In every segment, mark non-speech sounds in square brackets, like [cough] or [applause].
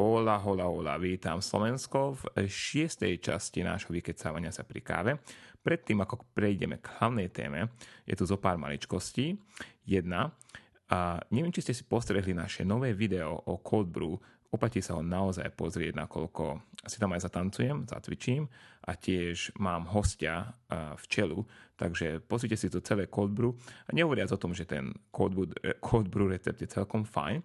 Hola, hola, hola, vítam Slovensko v šiestej časti nášho vykecávania sa pri káve. Predtým, ako prejdeme k hlavnej téme, je tu zo pár maličkostí. Jedna, a neviem, či ste si postrehli naše nové video o Cold Brew, oplatí sa ho naozaj pozrieť, nakoľko si tam aj zatancujem, zacvičím. A tiež mám hostia v čelu, takže pozrite si to celé Cold Brew. A nehovoriac o tom, že ten Cold Brew, cold brew recept je celkom fajn,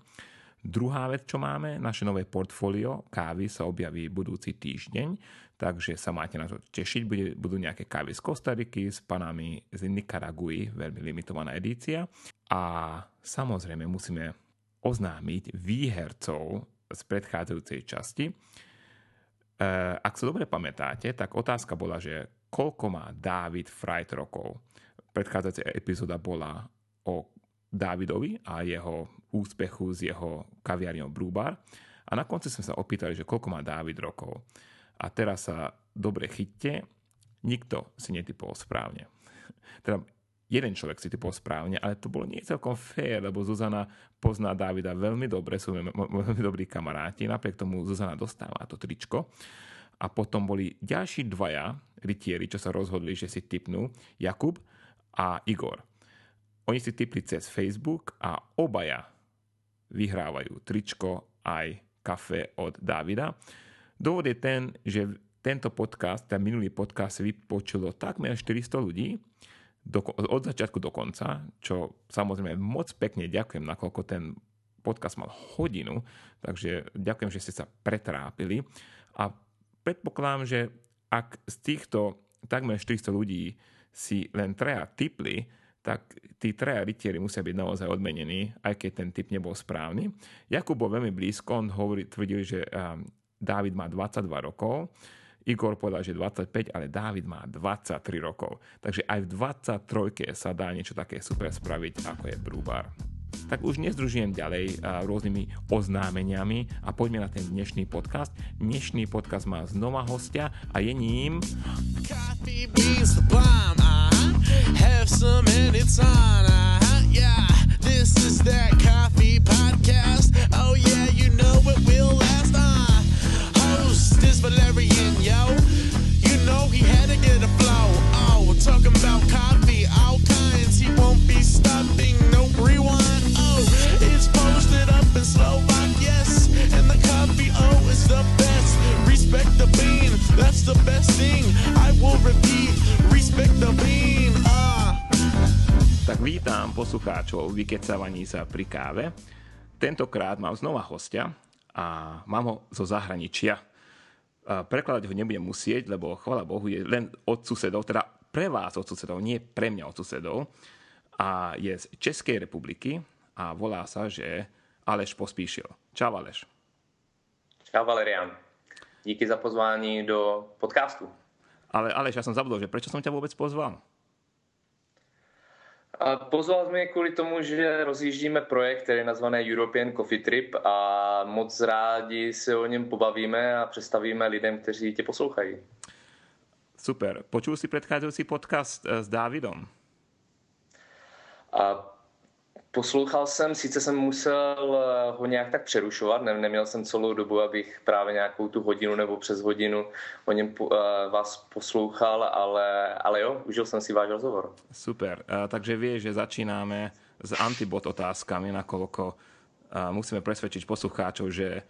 Druhá vec, čo máme, naše nové portfólio kávy sa objaví budúci týždeň, takže sa máte na to tešiť. Bude, budú nejaké kávy z Kostariky, s panami z Nicaraguy, veľmi limitovaná edícia. A samozrejme musíme oznámiť výhercov z predchádzajúcej časti. E, ak sa dobre pamätáte, tak otázka bola, že koľko má David Fright rokov. Predchádzajúca epizóda bola o Dávidovi a jeho úspechu s jeho kaviarňou Brúbar. A na konci sme sa opýtali, že koľko má Dávid rokov. A teraz sa dobre chytte, nikto si netypol správne. [laughs] Teda jeden človek si typol správne, ale to bolo nie celkom fér, lebo Zuzana pozná Dávida veľmi dobre, sú [laughs] veľmi dobrí kamaráti, napriek tomu Zuzana dostáva to tričko. A potom boli ďalší dvaja rytieri, čo sa rozhodli, že si typnú Jakub a Igor. Oni si typli cez Facebook a obaja vyhrávajú tričko aj kafe od Davida. Dôvod je ten, že tento podcast, ten minulý podcast vypočulo takmer 400 ľudí do, od začiatku do konca, čo samozrejme moc pekne ďakujem, nakoľko ten podcast mal hodinu, takže ďakujem, že ste sa pretrápili a predpokladám, že ak z týchto takmer 400 ľudí si len treja tipli, tak tí traja rytieri musia byť naozaj odmenení, aj keď ten typ nebol správny. Jakub bol veľmi blízko, on hovorí, tvrdil, že um, Dávid má 22 rokov, Igor povedal, že 25, ale Dávid má 23 rokov. Takže aj v 23 sa dá niečo také super spraviť, ako je Brúbar. Tak už nezdružujem ďalej rôznymi oznámeniami a poďme na ten dnešný podcast. Dnešný podcast má znova hostia a je ním... Host is Valerian, yo. You know he had to get a flow. Oh, talking about coffee, all kinds. He won't be stopping, no rewind. Oh, it's posted up in Slovak, yes. And the coffee, oh, is the best. Respect the bean, that's the best thing. I will repeat, respect the bean. Tak vítam poslucháčov vykecavaní sa pri káve. Tentokrát mám znova hostia a mám ho zo zahraničia. Prekladať ho nebudem musieť, lebo chvala Bohu je len od susedov, teda pre vás od susedov, nie pre mňa od susedov. A je z Českej republiky a volá sa, že Aleš Pospíšil. Čau Aleš. Čau Valerian. Díky za pozvání do podcastu. Ale Aleš, ja som zabudol, že prečo som ťa vôbec pozval? A pozval mě kvůli tomu, že rozjíždíme projekt, který je nazvaný European Coffee Trip a moc rádi se o něm pobavíme a představíme lidem, kteří tě poslouchají. Super. Počul si predchádzajúci podcast eh, s Dávidom? A Poslouchal jsem, sice jsem musel eh, ho nějak tak přerušovat, ne, neměl jsem celou dobu, abych právě nějakou tu hodinu nebo přes hodinu o něm uh, vás poslouchal, ale, ale jo, užil jsem si váš rozhovor. Super, uh, takže vieš, že začínáme s antibot otázkami, nakoľko uh, musíme presvedčiť poslucháčov, že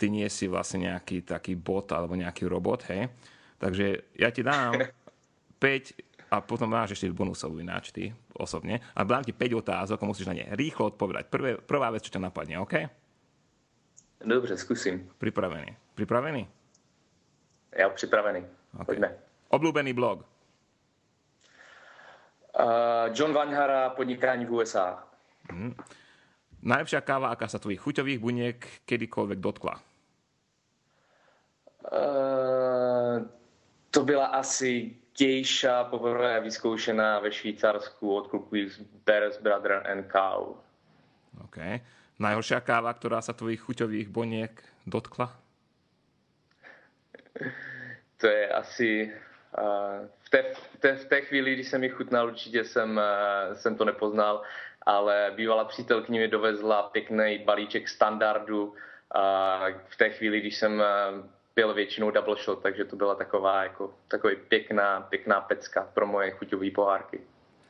ty nie si vlastne nejaký taký bot alebo nejaký robot, hej? Takže ja ti dám [laughs] 5 a potom máš ešte bonusovú ináč ty osobne. A dám ti 5 otázok a musíš na ne rýchlo odpovedať. Prvé, prvá vec, čo ťa napadne, OK? Dobře, zkusím. Pripravený. Pripravený? Ja připravený. Okay. Poďme. Obľúbený blog? Uh, John Vanhara, podnikání v USA. Hmm. Najlepšia káva, aká sa tvojich chuťových buniek kedykoľvek dotkla? Uh, to byla asi Gejša poprvé vyzkoušená ve Švýcarsku od kluků z Bears Brother and Cow. OK. Najhoršia káva, ktorá sa tvojich chuťových boniek dotkla? To je asi... Uh, v, té, v, té, v té chvíli, když jsem ji chutnal, určitě jsem, uh, jsem to nepoznal, ale bývalá přítelkyně mi dovezla pěkný balíček standardu a v té chvíli, když jsem pil většinou double shot, takže to byla taková jako takový pěkná, pěkná pecka pro moje chuťové pohárky.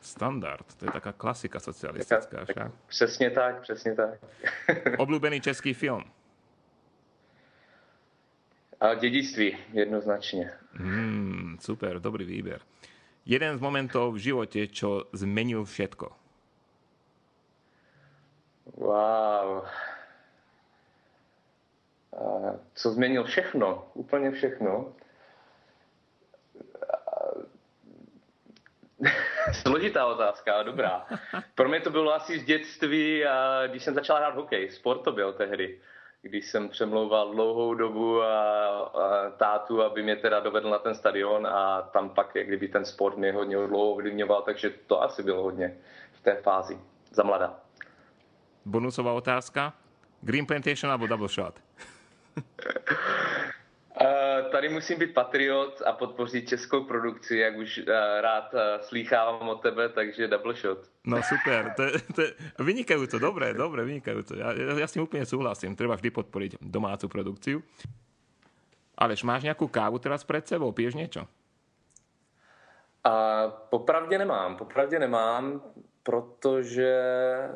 Standard, to je taká klasika socialistická. Tak, tak, přesně tak, přesně tak. [laughs] Oblúbený český film? A dědictví, jednoznačně. Mm, super, dobrý výber. Jeden z momentov v živote, čo zmenil všetko. Wow. Co změnil všechno, úplně všechno. [laughs] Složitá otázka, ale dobrá. Pro mě to bylo asi z dětství, a když jsem začal hrát hokej. Sport to byl tehdy. Když jsem přemlouval dlouhou dobu a, a tátu, aby mě teda dovedl na ten stadion a tam pak, jak kdyby ten sport mě hodně dlouho ovlivňoval, takže to asi bylo hodně v té fázi za mladá. Bonusová otázka. Green Plantation alebo Double Shot? Uh, [laughs] tady musím být patriot a podpořit českou produkci, jak už uh, rád uh, slýchávám od tebe, takže double shot. No super, to to vynikajúco, dobré, dobré, vynikajúco. Ja, ja s tým úplne súhlasím, treba vždy podporiť domácu produkciu. Aleš, máš nejakú kávu teraz pred sebou, piješ niečo? A popravdě nemám, popravdě nemám protože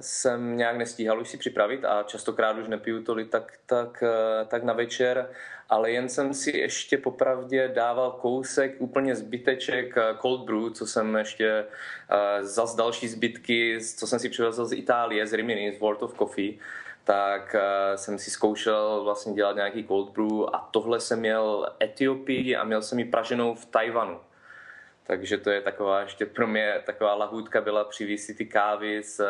jsem nějak nestíhal už si připravit a častokrát už nepiju tolik tak, tak, eh, tak na večer, ale jen jsem si ještě popravdě dával kousek úplně zbyteček eh, cold brew, co jsem ještě uh, zas další zbytky, co jsem si přivezl z Itálie, z Rimini, z World of Coffee, tak jsem si zkoušel vlastně dělat nějaký cold brew a tohle jsem měl Etiopii a měl jsem ji praženou v Tajvanu. Takže to je taková, ještě pro mě taková lahůdka byla přivízt ty kávy z,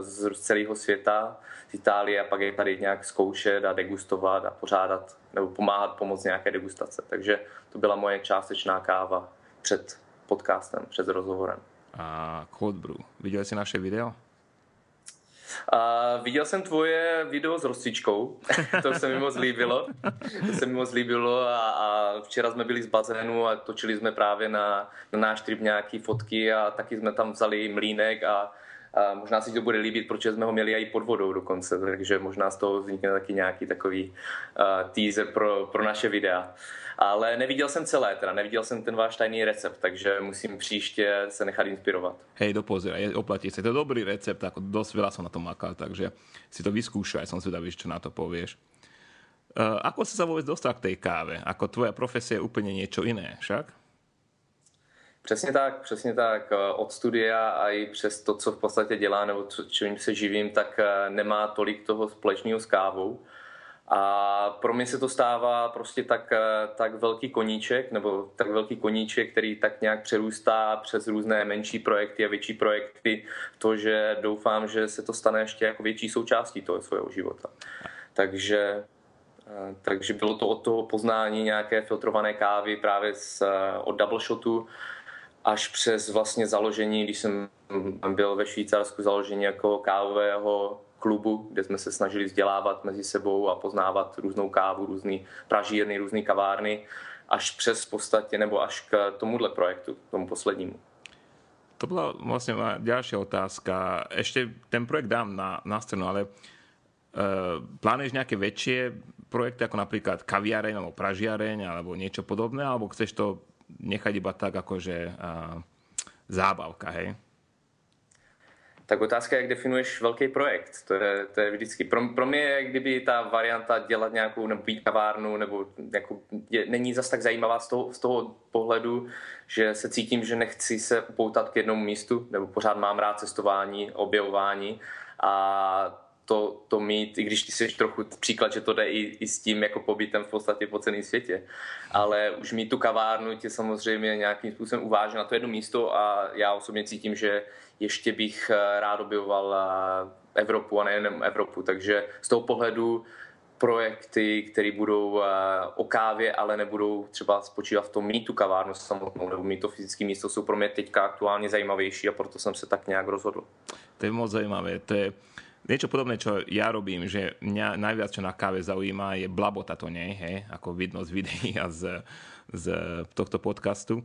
z celého světa, z Itálie a pak je tady nějak zkoušet a degustovat a pořádat nebo pomáhat pomoct nějaké degustace. Takže to byla moje částečná káva před podcastem, před rozhovorem. A cold brew. Viděl jsi naše video? A viděl jsem tvoje video s rostřičkou, [laughs] to se mi moc líbilo. To se mi moc líbilo a, a včera jsme byli z bazénu a točili jsme právě na, na náš trip nějaký fotky a taky jsme tam vzali mlínek a, možná si to bude líbit, protože jsme ho měli i pod vodou dokonce, takže možná z toho vznikne taky nějaký takový uh, teaser pro, pro naše videa. Ale neviděl jsem celé, teda neviděl jsem ten váš tajný recept, takže musím příště se nechat inspirovat. Hej, dopozeraj, oplatí sa. To je dobrý recept, ako dosť veľa som na tom makal, takže si to vyskúšaj, som zvedavý, čo na to povieš. Uh, ako si sa vôbec dostal k tej káve? Ako tvoja profesia je úplne niečo iné, však? Přesně tak, přesně tak. Od studia a i přes to, co v podstatě dělá, nebo čím se živím, tak eh, nemá tolik toho společného s kávou. A pro mě se to stává prostě tak, eh, tak velký koníček, nebo tak velký koníček, který tak nějak přerůstá přes různé menší projekty a větší projekty, to, že doufám, že se to stane ještě jako větší součástí toho svého života. Takže, eh, takže bylo to od toho poznání nějaké filtrované kávy právě z, eh, od double shotu, až přes vlastně založení, když jsem byl ve Švýcarsku, založení jako kávového klubu, kde jsme se snažili vzdělávat mezi sebou a poznávat různou kávu, různý pražírny, různé kavárny, až přes v podstatě, nebo až k tomuhle projektu, tomu poslednímu. To bola vlastne moja ďalšia otázka. Ešte ten projekt dám na, na stranu, ale uh, plánuješ nejaké väčšie projekty, ako napríklad kaviareň alebo pražiareň alebo niečo podobné, alebo chceš to nechať iba tak akože uh, zábavka, hej? tak otázka je, jak definuješ velký projekt. To je, to je vždycky. Pro, pro mě je, kdyby ta varianta dělat nějakou nebo být kavárnu, nebo jako, je, není zas tak zajímavá z toho, z toho pohledu, že se cítím, že nechci se upoutat k jednomu místu, nebo pořád mám rád cestování, objevování a to, to mít, i když ty jsi trochu příklad, že to jde i, i s tím jako pobytem v podstatě po celém světě. Ale už mít tu kavárnu tě samozřejmě nějakým způsobem uváže na to jedno místo a já osobně cítím, že ještě bych eh, rád objevoval eh, Evropu a nejen Evropu. Takže z toho pohledu projekty, které budou eh, o kávě, ale nebudou třeba spočívat v tom mít tu kavárnu samotnou nebo mít to fyzické místo, jsou pro mě teďka aktuálně zajímavější a proto jsem se tak nějak rozhodl. To je moc zajímavé. To je niečo podobné, čo ja robím, že mňa najviac, čo na káve zaujíma, je blabota to nie, hej, ako vidno z videí a z, z tohto podcastu.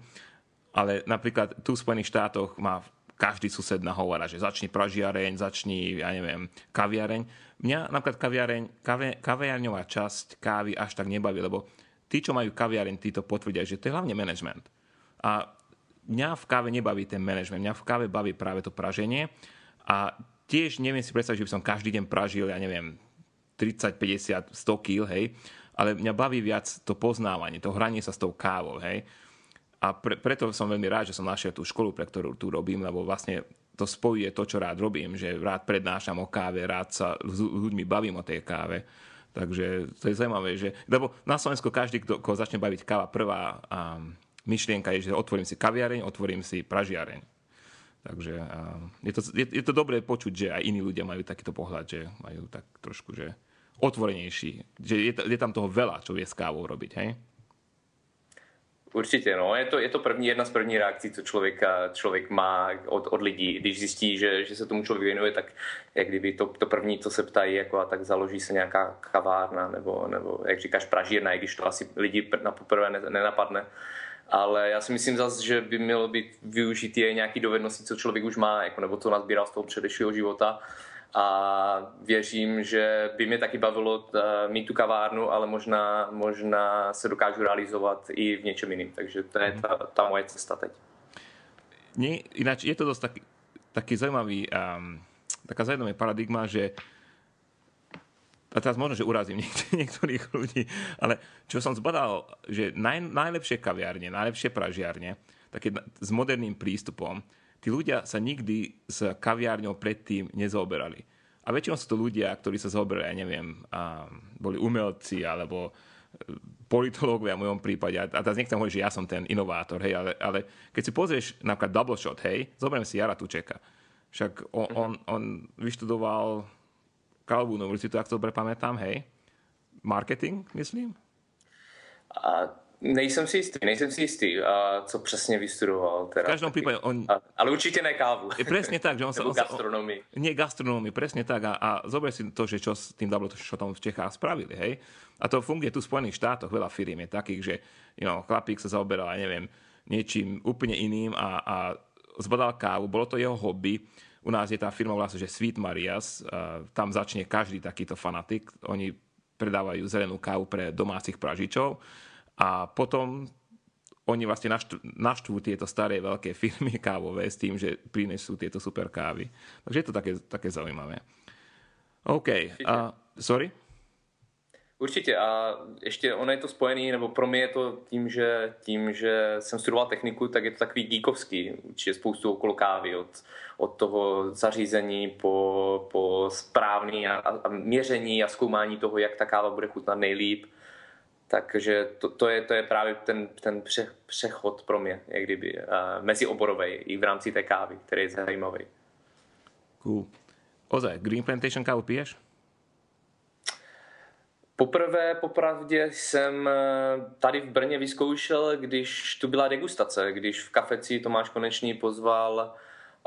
Ale napríklad tu v Spojených štátoch má každý sused nahovára, že začni pražiareň, začni, ja neviem, kaviareň. Mňa napríklad kaviareň, kave, kaviarňová časť kávy až tak nebaví, lebo tí, čo majú kaviareň, tí to potvrdia, že to je hlavne management. A mňa v káve nebaví ten management, mňa v káve baví práve to praženie a tiež neviem si predstaviť, že by som každý deň pražil, ja neviem, 30, 50, 100 kg, hej, ale mňa baví viac to poznávanie, to hranie sa s tou kávou, hej. A pre, preto som veľmi rád, že som našiel tú školu, pre ktorú tu robím, lebo vlastne to spojuje to, čo rád robím, že rád prednášam o káve, rád sa s ľuďmi bavím o tej káve. Takže to je zaujímavé, že, lebo na Slovensku každý, kto, koho začne baviť káva, prvá um, myšlienka je, že otvorím si kaviareň, otvorím si pražiareň. Takže je, to, je, je to dobré počuť, že aj iní ľudia majú takýto pohľad, že majú tak trošku, že otvorenejší. Že je, je tam toho veľa, čo vie s kávou robiť, hej? Určitě, no. Je to, je to první, jedna z první reakcí, co člověk, člověk má od, od lidí. Když zjistí, že, že se tomu člověk věnuje, tak jak kdyby to, to první, co se ptají, jako a tak založí se nějaká kavárna, nebo, nebo jak říkáš, pražírna, i když to asi lidi na poprvé nenapadne. Ale já si myslím zase, že by mělo být využitý nějaký dovednosti, co člověk už má, jako, nebo co nazbíral z toho předešlého života a věřím, že by mě taky bavilo eh, mít tu kavárnu, ale možná, možná se dokážu realizovat i v něčem jiném. Takže to je ta, ta moje cesta teď. Nie, ináč je to dosť taký, taký zaujímavý, um, taká zaujímavá paradigma, že a teraz možno, že urazím [laughs] niektorých ľudí, ale čo som zbadal, že naj, najlepšie kaviárne, najlepšie pražiarne, také s moderným prístupom, tí ľudia sa nikdy s kaviárňou predtým nezaoberali. A väčšinou sú to ľudia, ktorí sa zaoberali, ja neviem, a boli umelci alebo e, politológovia v mojom prípade. A teraz nechcem hovoriť, že ja som ten inovátor, hej, ale, ale keď si pozrieš napríklad Double Shot, hej, zoberiem si Jara Tučeka. Však on, on, on vyštudoval Karlovú univerzitu, ak to dobre pamätám, hej. Marketing, myslím. A Nejsem si jistý, nejsem si jistý, a co přesně vystudoval. Teda. V každom prípade on... A, ale určite ne kávu. Presne tak, že on [laughs] sa... Nebo gastronomii. Nie, gastronomii, presne tak. A, a zober si to, že čo s tým double shotom v Čechách spravili, hej? A to funguje tu v Spojených štátoch, veľa firiem je takých, že you know, chlapík sa zaoberal, neviem, niečím úplne iným a, a zbadal kávu, bolo to jeho hobby. U nás je tá firma vlastne, že Sweet Marias, tam začne každý takýto fanatik. Oni predávajú zelenú kávu pre domácich pražičov a potom oni vlastne naštvú, naštvú tieto staré veľké [laughs] firmy kávové s tým, že prinesú tieto super kávy. Takže je to také, také zaujímavé. OK. Uh, sorry? Určitě a ještě ono je to spojený, nebo pro mě je to tím, že, tím, že jsem studoval techniku, tak je to takový díkovský, určitě spoustu okolo kávy, od, od toho zařízení po, po správný a, a měření a zkoumání toho, jak ta káva bude chutnat nejlíp takže to, to, je, to je právě ten, ten pře, přechod pro mě, jak kdyby, uh, mezioborovej i v rámci té kávy, který je zajímavý. Cool. Ozaj, Green Plantation kávu piješ? Poprvé, popravdě, jsem eh, tady v Brně vyzkoušel, když tu byla degustace, když v kafeci Tomáš Konečný pozval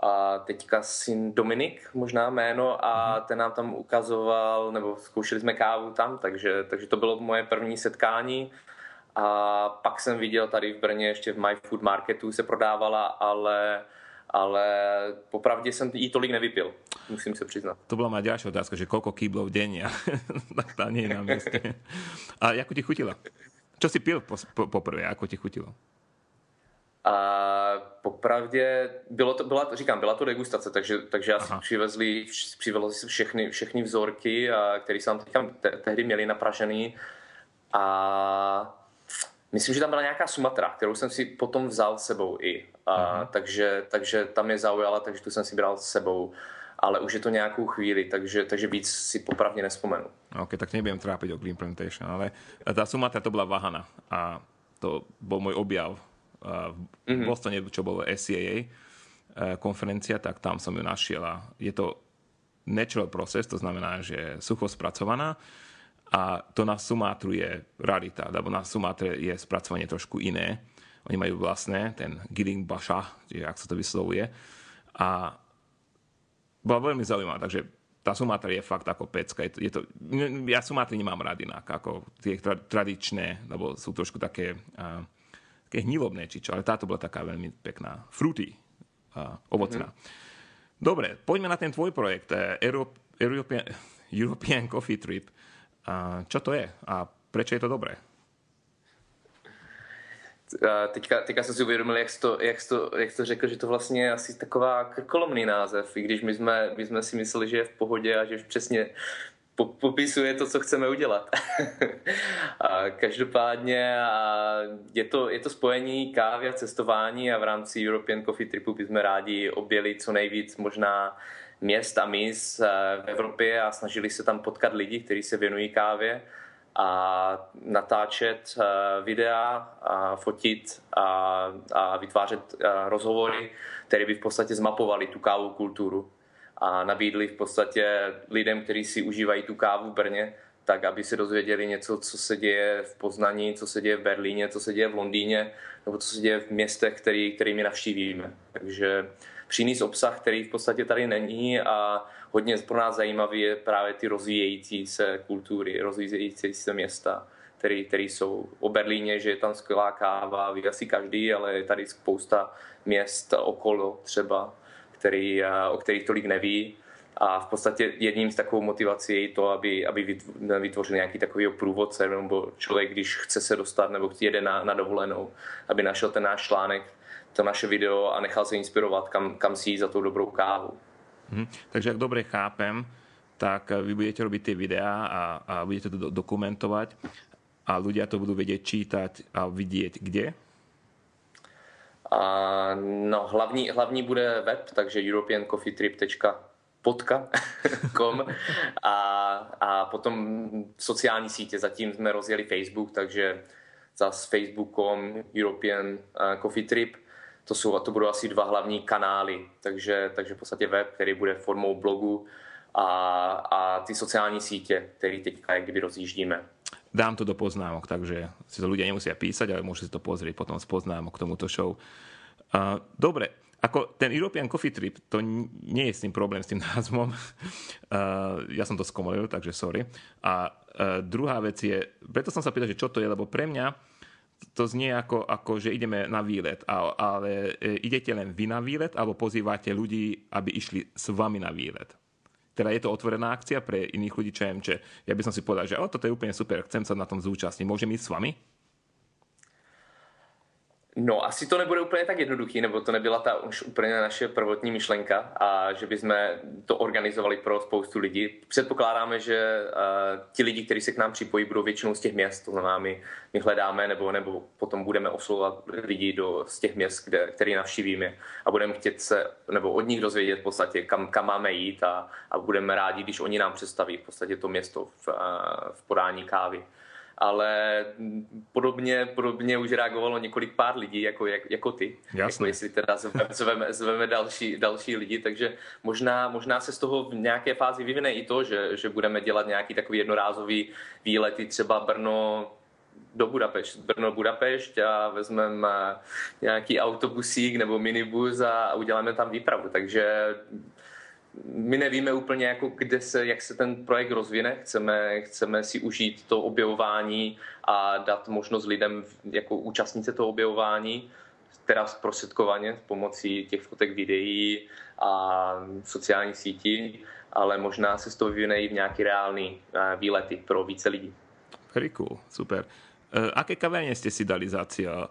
a teďka syn Dominik, možná jméno, a mhm. ten nám tam ukazoval, nebo zkoušeli jsme kávu tam, takže, takže to bylo moje první setkání. A pak jsem viděl tady v Brně, ještě v My Food Marketu se prodávala, ale ale popravdě jsem jí tolik nevypil, musím se přiznat. To byla má ďalšia otázka, že koľko kýblov denne, tak tá [laughs] nie je na mieste. A ako ti chutila? Čo si pil poprvé, ako ti chutilo? A popravdě bylo to, byla, říkám, byla to degustace, takže, takže asi přivezli, přivezli si všechny, všechny vzorky, které jsem tam tehdy měli napražený. A myslím, že tam byla nějaká Sumatra, kterou jsem si potom vzal s sebou i. A, takže, takže tam mě zaujala, takže tu jsem si bral s sebou ale už je to nějakou chvíli, takže, takže víc si popravně nespomenu. OK, tak nebudem trápiť o Green Plantation, ale tá Sumatra to bola Vahana a to bol môj objav v mm-hmm. Bostone, čo bolo SCAA e, konferencia, tak tam som ju našiel a je to natural process, to znamená, že sucho spracovaná a to na Sumátru je rarita, lebo na Sumátre je spracovanie trošku iné. Oni majú vlastné, ten Giling Basha, čiže ak sa to vyslovuje. A bola veľmi zaujímavá, takže tá Sumatra je fakt ako pecka. Je to, je to, ja Sumatry nemám rád inak, ako tie tra, tradičné, lebo sú trošku také uh, také hnilobné či čo, ale táto bola taká veľmi pekná. Fruity. ovocná. Mm-hmm. Dobre, poďme na ten tvoj projekt, European, European Coffee Trip. Čo to je a prečo je to dobré? teďka, teďka jsem si uvědomil, jak jsi, to, jak, jsi to, jak jsi to řekl, že to vlastně je asi taková krkolomný název, i když my jsme, my jsme si mysleli, že je v pohodě a že přesně popisuje to, co chceme udělat. [laughs] a každopádně a je, to, je to spojení kávy a cestování a v rámci European Coffee Tripu bychom rádi objeli co nejvíc možná měst a míst eh, v Evropě a snažili se tam potkat lidi, kteří se věnují kávě a natáčet eh, videa, a fotit a, a vytvářet eh, rozhovory, které by v podstatě zmapovali tu kávu kulturu a nabídli v podstatě lidem, kteří si užívají tu kávu v Brně, tak aby se dozvěděli něco, co se děje v Poznaní, co se děje v Berlíně, co se děje v Londýně, nebo co se děje v městech, který, kterými navštívíme. Takže přinést obsah, který v podstatě tady není a hodně pro nás zajímavý je právě ty rozvíjející se kultury, rozvíjející se města, který jsou o Berlíně, že je tam skvělá káva, ví asi každý, ale je tady spousta měst okolo třeba, který, o kterých tolik neví. A v podstatě jedním z takovou motivací je to, aby, aby vytvořil nějaký takový průvodce, nebo člověk, když chce se dostat nebo jede na, na dovolenou, aby našel ten náš článek, to naše video a nechal se inspirovat, kam, kam si jít za tou dobrou kávu. Hmm. Takže ak dobre chápem, tak vy budete robiť tie videá a, a budete to dokumentovať a ľudia to budú vedieť čítať a vidieť kde? A, no, hlavní, hlavní bude web, takže europeancoffeetrip.com a, a potom sociální sítě. Zatím jsme rozjeli Facebook, takže zas Facebookom European Coffee Trip. To, jsou, to budou asi dva hlavní kanály, takže, takže v podstatě web, který bude formou blogu a, a ty sociální sítě, které teďka jak kdyby rozjíždíme dám to do poznámok, takže si to ľudia nemusia písať, ale môžete si to pozrieť potom z poznámok k tomuto show. Uh, dobre, ako ten European Coffee Trip, to nie je s tým problém, s tým [laughs] názvom. Uh, ja som to skomolil, takže sorry. A uh, druhá vec je, preto som sa pýtal, že čo to je, lebo pre mňa to znie ako, ako že ideme na výlet, ale e, idete len vy na výlet, alebo pozývate ľudí, aby išli s vami na výlet? teda je to otvorená akcia pre iných ľudí, že ja by som si povedal, že o, toto je úplne super, chcem sa na tom zúčastniť, môžem ísť s vami? No, asi to nebude úplně tak jednoduchý, nebo to nebyla ta už úplně naše prvotní myšlenka a že bychom to organizovali pro spoustu lidí. Předpokládáme, že uh, ti lidi, kteří se k nám připojí, budou většinou z těch měst, to znamená, my, my hledáme nebo, nebo potom budeme oslovovat lidi do, z těch měst, kde, který navštívíme a budeme chtět se, nebo od nich dozvědět v podstatě, kam, kam máme jít a, a budeme rádi, když oni nám představí v podstatě to město v, uh, v podání kávy ale podobně, podobně už reagovalo několik pár lidí, jako, jak, jako ty. Jasně. Jako jestli teda zveme, zveme další, další lidi, takže možná, možná se z toho v nějaké fázi vyvine i to, že, že budeme dělat nějaký takový jednorázový výlety, třeba Brno, do Budapešť, Brno Budapešť a vezmeme nějaký autobusík nebo minibus a uděláme tam výpravu. Takže my nevíme úplně, jako kde se, jak se ten projekt rozvine. Chceme, chceme si užít to objevování a dát možnost lidem jako účastnit toho objevování, teda zprostředkovaně pomocí těch fotek, videí a sociálních sítí, ale možná se z toho vyvine i v nějaký reálný eh, výlety pro více lidí. Very cool, super. Uh, aké kaviarne ste si dali za cieľ?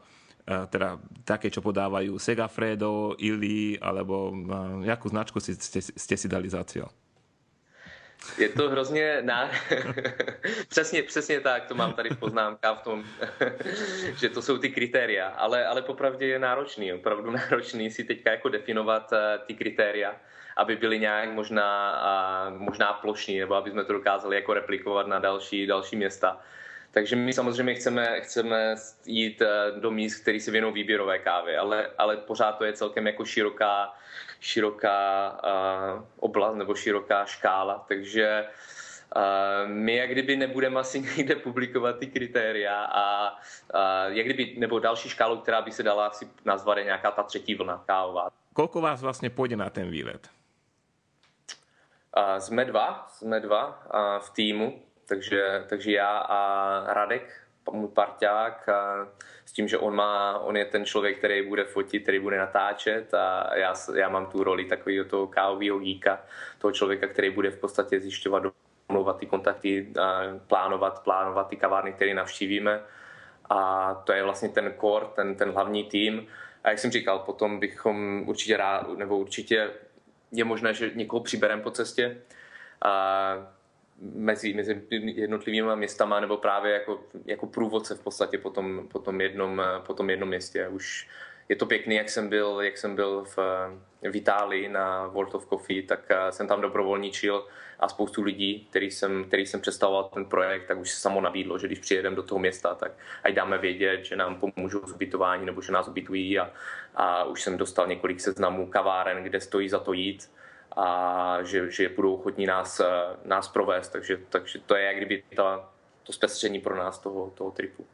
Teda také, čo podávajú Segafredo, Illy, alebo jakú značku si, ste, ste si dali za cieľ? Je to hrozně ná... [laughs] přesně, přesně tak, to mám tady v poznámkách v tom, [laughs] že to jsou ty kritéria, ale, ale popravdě je náročný, opravdu náročný si teďka jako definovat eh, ty kritéria, aby byly nějak možná, možná plošní, nebo aby jsme to dokázali jako replikovat na další, další města. Takže my samozřejmě chceme, chceme jít eh, do míst, který se věnují výběrové kávy, ale, ale pořád to je celkem jako široká, široká uh, oblast nebo široká škála, takže uh, my jak kdyby nebudeme asi [laughs] někde publikovat ty kritéria a uh, jak kdyby, nebo další škálu, která by se dala asi nazvat je nějaká ta třetí vlna kávová. Kolko vás vlastně půjde na ten výlet? Uh, jsme dva, jsme dva v týmu, takže, takže já a Radek můj parťák a s tím, že on, má, on je ten člověk, který bude fotit, který bude natáčet a já, já mám tu roli takového toho kávového gíka, toho člověka, který bude v podstatě zjišťovat, domlouvat ty kontakty, plánovat, plánovat ty kavárny, které navštívíme a to je vlastně ten core, ten, ten hlavní tým. A jak jsem říkal, potom bychom určitě rád, nebo určitě je možné, že někoho přibereme po cestě a mezi, mezi jednotlivými městama nebo právě jako, jako průvodce v podstatě po tom, po tom, jednom, po tom jednom městě. Už je to pěkný, jak jsem byl, jak jsem byl v, v Itálii na World of Coffee, tak eh, jsem tam dobrovolničil a spoustu lidí, který jsem, který jsem představoval ten projekt, tak už se samo nabídlo, že když přijedeme do toho města, tak ať dáme vědět, že nám pomůžou s ubytování nebo že nás ubytují a, a už jsem dostal několik seznamů kaváren, kde stojí za to jít a že, že budou ochotní nás, eh, nás provést, takže, takže to je jak kdyby ta, to zpestření pro nás toho, toho tripu.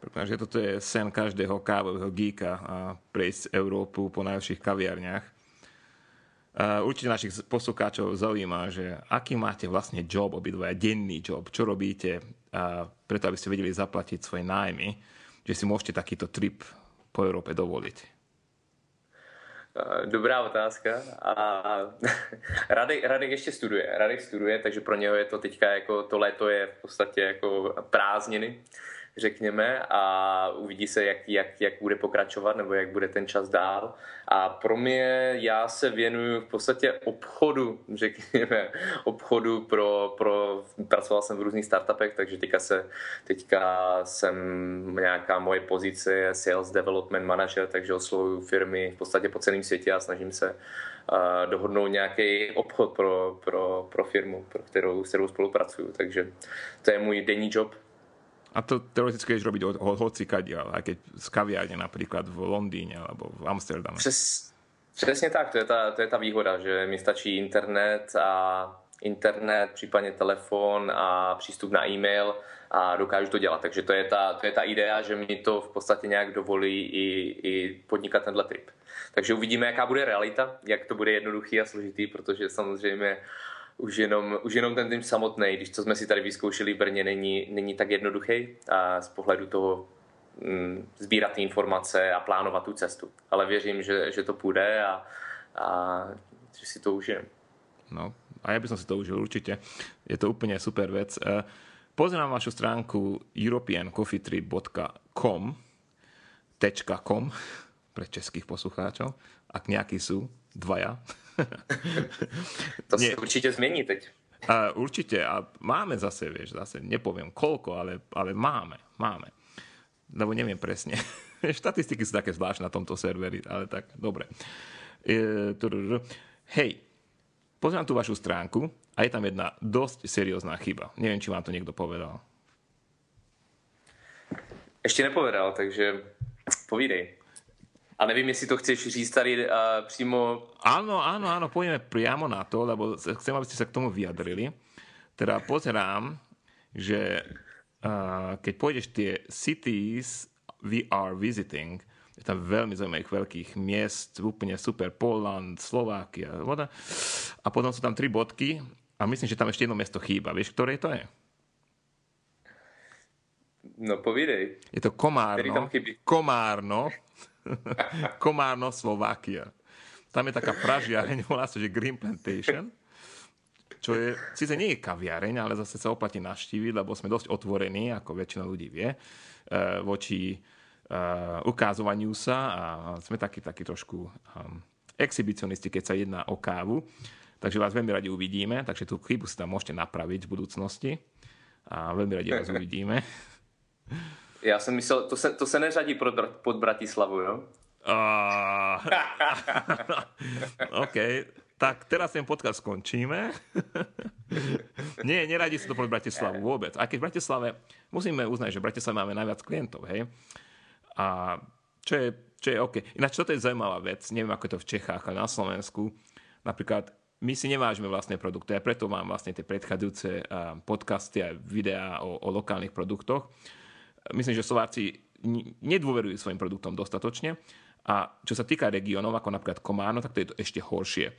Pretože toto je sen každého kávového geeka a prejsť Európu po najlepších kaviarniach. Určite našich poslucháčov zaujíma, že aký máte vlastne job, obidvoja denný job, čo robíte, preto aby ste vedeli zaplatiť svoje nájmy, že si môžete takýto trip po Európe dovoliť. Dobrá otázka. A [laughs] Radek, Radek ještě studuje. Radek studuje, takže pro něho je to teďka jako to léto je v podstatě jako prázdniny řekněme, a uvidí se, jak, jak, jak bude pokračovat nebo jak bude ten čas dál. A pro mě, já se věnuju v podstatě obchodu, řekněme, [laughs] obchodu pro, pro pracoval jsem v různých startupech, takže teďka, se, teďka jsem nějaká moje pozice je Sales Development Manager, takže oslovuju firmy v podstatě po celém světě a snažím se uh, dohodnout nějaký obchod pro, pro, pro firmu, pro kterou, s kterou spolupracuju. Takže to je můj denní job a to teoreticky vieš robiť ho, hoci kadiaľ, aj keď z kaviárne napríklad v Londýne alebo v Amsterdame. Přes, přesně tak, to je, ta, to je ta výhoda, že mi stačí internet a internet, případně telefon a přístup na e-mail a dokážu to dělat. Takže to je ta, to je ta idea, že mi to v podstatě nějak dovolí i, i podnikat tenhle trip. Takže uvidíme, jaká bude realita, jak to bude jednoduchý a složitý, protože samozřejmě už jenom, už jenom ten tým samotný, když to jsme si tady vyzkoušeli v Brně, není, není tak jednoduchý a z pohledu toho mm, sbírat informace a plánovat tu cestu. Ale věřím, že, že to půjde a, a že si to užijem. No, a ja by si to užil určite. Je to úplne super vec. E, pozerám vašu stránku europeancoffeetrip.com .com [laughs] pre českých poslucháčov, ak nejakí sú, dvaja. To sa určite zmení teď. A určite. A máme zase, vieš, zase nepoviem koľko, ale, ale máme, máme. Lebo neviem presne. [laughs] Štatistiky sú také zvláštne na tomto serveri, ale tak, dobre. E, Hej, pozriem tú vašu stránku a je tam jedna dosť seriózna chyba. Neviem, či vám to niekto povedal. Ešte nepovedal, takže povídej. A nevím, jestli to chceš říct tady uh, přímo... Áno, áno, áno, pôjdeme priamo na to, lebo chcem, aby ste sa k tomu vyjadrili. Teda pozerám, že uh, keď pôjdeš tie cities we are visiting, je tam veľmi zaujímavých veľkých miest, úplne super, Poland, Slovákia, voda. A potom sú tam tri bodky a myslím, že tam ešte jedno mesto chýba. Vieš, ktoré to je? No povídej. Je to Komárno. Komárno [laughs] Komárno, Slovakia. Tam je taká pražiareň, [laughs] volá sa, že Green Plantation, čo je, síce nie je kaviareň, ale zase sa oplatí navštíviť, lebo sme dosť otvorení, ako väčšina ľudí vie, eh, voči uh, ukázovaniu sa a sme takí, takí trošku um, exhibicionisti, keď sa jedná o kávu. Takže vás veľmi radi uvidíme, takže tú chybu si tam môžete napraviť v budúcnosti a veľmi radi vás [laughs] uvidíme. Já jsem myslel, to se, to se neřadí pod, pod Bratislavu, jo? Uh, [laughs] OK, tak teraz ten podcast skončíme. [laughs] Nie, neradi sa to pod Bratislavu vôbec. A keď v Bratislave, musíme uznať, že v Bratislave máme najviac klientov, hej? A čo je, čo je OK. Ináč, toto je zaujímavá vec, neviem, ako je to v Čechách, ale na Slovensku, napríklad my si nevážime vlastné produkty a preto mám vlastne tie predchádzajúce podcasty a videá o, o lokálnych produktoch, myslím, že Slováci nedôverujú svojim produktom dostatočne. A čo sa týka regiónov, ako napríklad Komárno, tak to je to ešte horšie.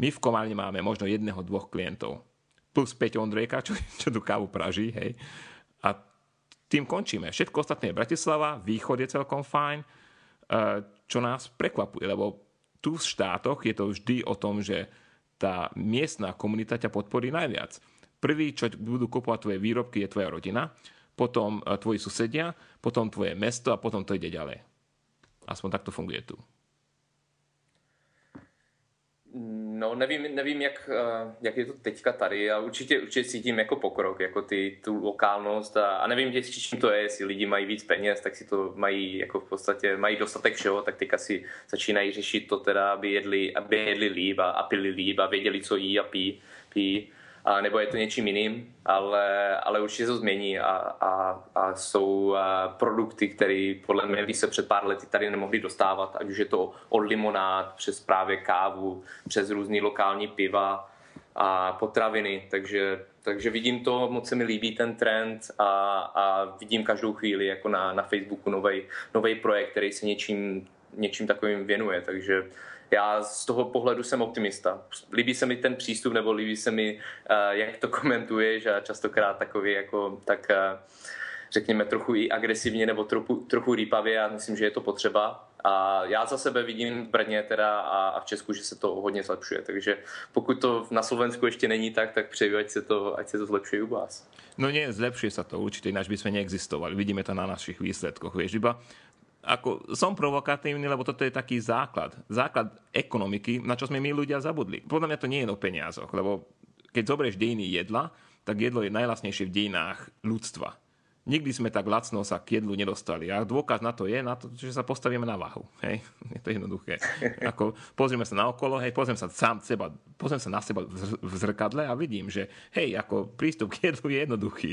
My v Komárne máme možno jedného, dvoch klientov. Plus 5 Ondrejka, čo, čo tu kávu praží, hej. A tým končíme. Všetko ostatné je Bratislava, východ je celkom fajn, e, čo nás prekvapuje, lebo tu v štátoch je to vždy o tom, že tá miestna komunita ťa podporí najviac. Prvý, čo budú kupovať tvoje výrobky, je tvoja rodina, potom e, tvoji susedia, potom tvoje mesto a potom to ide ďalej. Aspoň takto funguje tu. No, nevím, nevím jak, eh, jak, je to teďka tady a určitě, určitě cítím jako pokrok, jako ty, tu lokálnost a, a nevím, s čím to je, jestli lidi mají víc peněz, tak si to mají jako v podstatě, mají dostatek všeho, tak teďka si začínají řešit to teda, aby jedli, aby jedli líp a, a pili líp a věděli, co jí a pí. pí a nebo je to něčím jiným, ale, ale určitě to změní a, a, a jsou produkty, které podle mě by se před pár lety tady nemohli dostávat, ať už je to od limonád přes právě kávu, přes různý lokální piva a potraviny, takže, takže vidím to, moc se mi líbí ten trend a, a vidím každou chvíli jako na, na Facebooku nový projekt, který se něčím, něčím takovým věnuje, takže já z toho pohledu jsem optimista. Líbí se mi ten přístup, nebo líbí se mi, uh, jak to komentuješ a častokrát takový jako, tak uh, řekněme trochu i agresivně nebo trochu, trochu rýpavě já myslím, že je to potřeba. A já za sebe vidím v Brně teda a, a v Česku, že se to hodně zlepšuje. Takže pokud to na Slovensku ještě není tak, tak přeju, ať se to, ať se to zlepšuje u vás. No nie, zlepšuje sa to určite, ináč by sme neexistovali. Vidíme to na našich výsledkoch. Vieš, iba ako som provokatívny, lebo toto je taký základ. Základ ekonomiky, na čo sme my ľudia zabudli. Podľa mňa to nie je o peniazoch, lebo keď zoberieš dejiny jedla, tak jedlo je najlasnejšie v dejinách ľudstva. Nikdy sme tak lacno sa k jedlu nedostali. A dôkaz na to je, na to, že sa postavíme na váhu. Hej? [laughs] Je to jednoduché. Ako, pozrieme sa na okolo, hej, pozriem sa sám seba, pozriem sa na seba v zrkadle a vidím, že hej, ako prístup k jedlu je jednoduchý.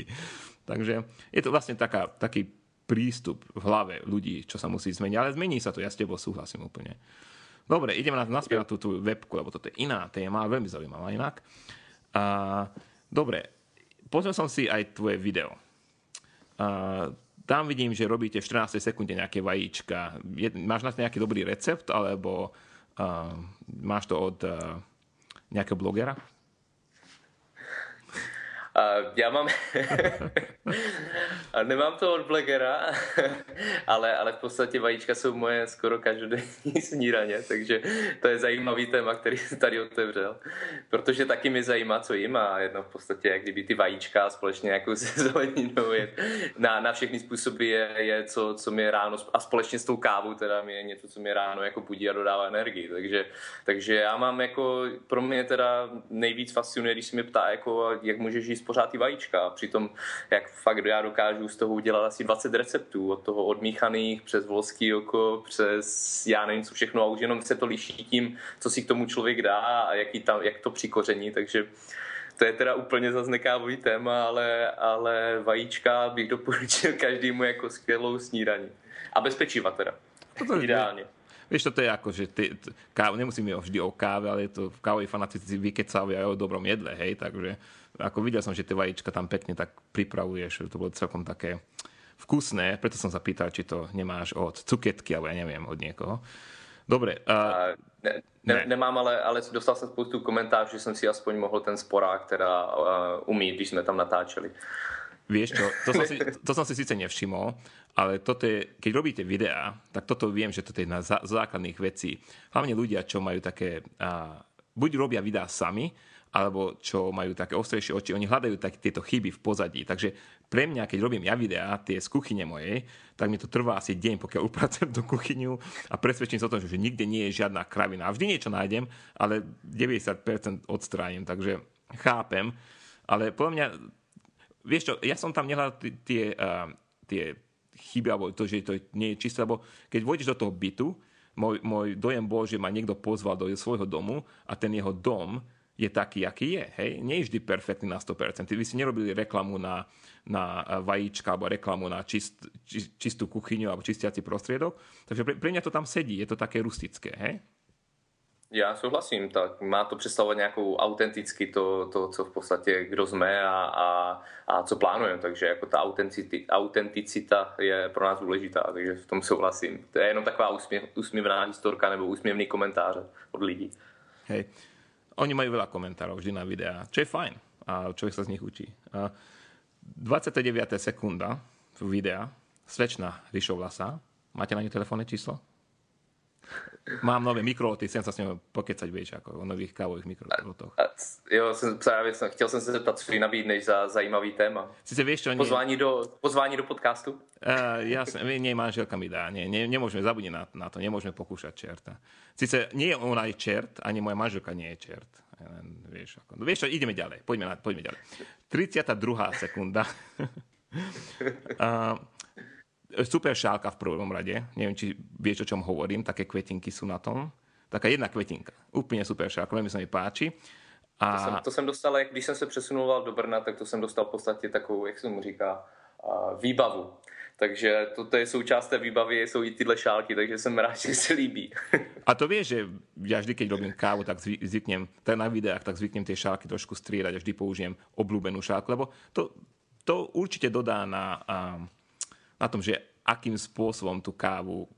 Takže je to vlastne taká, taký prístup v hlave ľudí, čo sa musí zmeniť. Ale zmení sa to, ja s tebou súhlasím úplne. Dobre, ideme na, naspäť na tú, tú webku, lebo toto je iná téma, veľmi zaujímavá inak. A, dobre, pozrel som si aj tvoje video. A, tam vidím, že robíte v 14 sekunde nejaké vajíčka. Je, máš na to nejaký dobrý recept, alebo uh, máš to od uh, nejakého blogera? Uh, já mám... [laughs] Nemám to od Blagera, ale, ale v podstatě vajíčka jsou moje skoro každodenní [laughs] snídaně, takže to je zajímavý téma, který jsem tady otevřel. Protože taky mi zajímá, co jim a jedno v podstatě, jak kdyby ty vajíčka společně jako [laughs] se zeleninou je, na, na všechny způsoby je, je co, co mě ráno a společně s tou kávou teda mi je něco, co mě ráno jako budí a dodává energii. Takže, takže já mám jako, pro mě teda nejvíc fascinuje, když se mě ptá, jako, jak můžeš jíst pořád ty vajíčka. Přitom, jak fakt já dokážu z toho udělat asi 20 receptů, od toho odmíchaných přes volský oko, přes já nevím co všechno a už jenom se to liší tím, co si k tomu člověk dá a jaký tam, jak to přikoření, takže to je teda úplně zase nekávový téma, ale, ale vajíčka bych doporučil [laughs] každému jako skvělou snídaní. A bez pečiva teda. To Ideálně. Vieš, toto je ako, že ty, kávu, nemusíme vždy o káve, ale je to v kávovej fanatici vykecávajú aj o dobrom jedle, hej, takže ako videl som, že tie vajíčka tam pekne tak pripravuješ, to bolo celkom také vkusné, preto som sa pýtal, či to nemáš od cuketky, alebo ja neviem, od niekoho. Dobre. Uh, ne, ne, ne. Nemám, ale, ale dostal jsem spoustu komentářů, že jsem si aspoň mohl ten sporák teda uh, umít, když jsme tam natáčeli. Vieš čo, to som, si, [laughs] to som si síce nevšimol, ale toto je, keď robíte videá, tak toto viem, že toto je na zá, základných vecí. Hlavne ľudia, čo majú také, a, buď robia videá sami, alebo čo majú také ostrejšie oči, oni hľadajú tak, tieto chyby v pozadí. Takže pre mňa, keď robím ja videá, tie z kuchyne mojej, tak mi to trvá asi deň, pokiaľ [laughs] upracujem tú kuchyňu a presvedčím sa o tom, že nikde nie je žiadna kravina. Vždy niečo nájdem, ale 90% odstránim, takže chápem. Ale podľa mňa vieš čo, ja som tam nehľadal tie, tie chyby, alebo to, že to nie je čisté, lebo keď vôjdeš do toho bytu, môj, môj dojem bol, že ma niekto pozval do svojho domu a ten jeho dom je taký, aký je. Hej? Nie je vždy perfektný na 100%. Vy si nerobili reklamu na, na vajíčka alebo reklamu na čist, či, čistú kuchyňu alebo čistiaci prostriedok. Takže pre, pre mňa to tam sedí. Je to také rustické. Hej? Já souhlasím, tak má to představovat nějakou autenticky to, to co v podstatě kdo jsme a, a, a co plánujeme, takže jako ta autenticita je pro nás důležitá, takže v tom souhlasím. To je jenom taková úsměv, úsměvná historka nebo úsměvný komentář od lidí. Hej, oni mají veľa komentárov vždy na videa, čo je fajn a človek sa z nich učí. 29. sekunda videa. Slečna Rišovlasa. Máte na ňu telefónne číslo? Mám nové mikroloty, chcem sa s ňou pokecať, vieš, ako o nových kávových mikrolotoch. Jo, jsem, právě jsem, chtěl jsem se zeptat, co nabídneš za zajímavý téma. Sice vieš, čo... Nie... Pozvání, do, pozvání do podcastu? Uh, jasne, nie, manželka mi dá, nie, nie, nemôžeme zabudniť na, na to, nemôžeme pokúšať čerta. Sice nie je ona aj čert, ani moja manželka nie je čert. Len, vieš, ako, no, vieš čo, ideme ďalej, poďme, na, poďme ďalej. 32. sekunda. [laughs] uh, super šálka v prvom rade. Neviem, či vieš, o čom hovorím. Také kvetinky sú na tom. Taká jedna kvetinka. Úplne super šálka, veľmi sa mi páči. A... To, jsem, to jsem dostal, jak když jsem se přesunoval do Brna, tak to jsem dostal v podstatě takovou, jak se mu říká, výbavu. Takže toto je součást té výbavy, jsou i tyhle šálky, takže jsem rád, [laughs] že se líbí. A to vieš, že ja vždy, keď robím kávu, tak zvyknem, tak na videách, tak zvyknem tie šálky trošku striedať a vždy použijem obľúbenú šálku, lebo to, to určite dodá na, na tom, že akým spôsobom tú kávu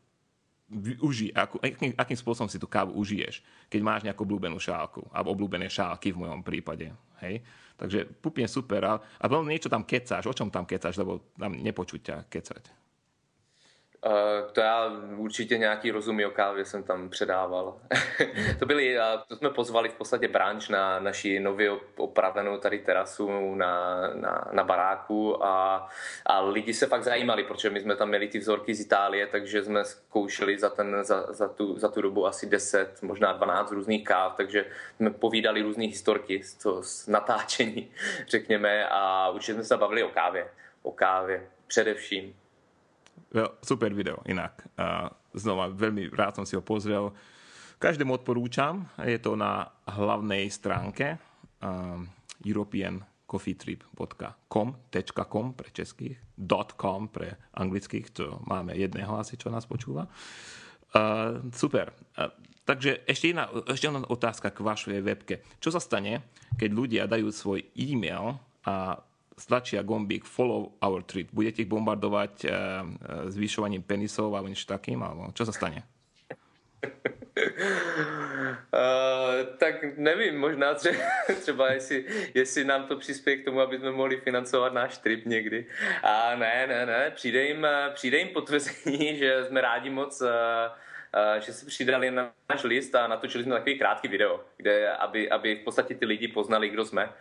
uži, ako, akým, akým spôsobom si tú kávu užiješ, keď máš nejakú obľúbenú šálku, alebo obľúbené šálky v mojom prípade. Hej? Takže úplne super. A, a veľmi niečo tam kecáš, o čom tam kecáš, lebo tam nepočuť ťa kecať. Uh, to já určitě nějaký rozumí o kávě jsem tam předával. [laughs] to byli, uh, to jsme pozvali v podstatě branč na naši nově opravenou tady terasu na, na, na baráku a, a lidi se fakt zajímali, protože my jsme tam měli ty vzorky z Itálie, takže jsme zkoušeli za, ten, za, za, tu, za tu dobu asi 10, možná 12 různých káv, takže jsme povídali různé historky z, to, z natáčení, [laughs] řekněme, a určitě jsme se bavili o kávě. O kávě především. Super video, inak. Znova, veľmi rád som si ho pozrel. Každému odporúčam, je to na hlavnej stránke um, europeancoffeetrip.com pre českých, .com pre anglických, to máme jedného asi, čo nás počúva. Super. Takže ešte jedna, ešte jedna otázka k vašej webke. Čo sa stane, keď ľudia dajú svoj e-mail a stlačia gombík follow our trip. Budete ich bombardovať uh, zvyšovaním penisov alebo niečo takým? Alebo čo sa stane? Uh, [laughs] tak nevím, možná třeba, [laughs] třeba jestli, jestli nám to přispěje k tomu, aby jsme mohli financovat náš trip někdy. A ne, ne, ne, přijde jim, přijde jim potvrzení, [laughs] že jsme rádi moc, uh, že se přidali na náš list a natočili jsme takový krátký video, kde, aby, aby v podstatě ty lidi poznali, kdo jsme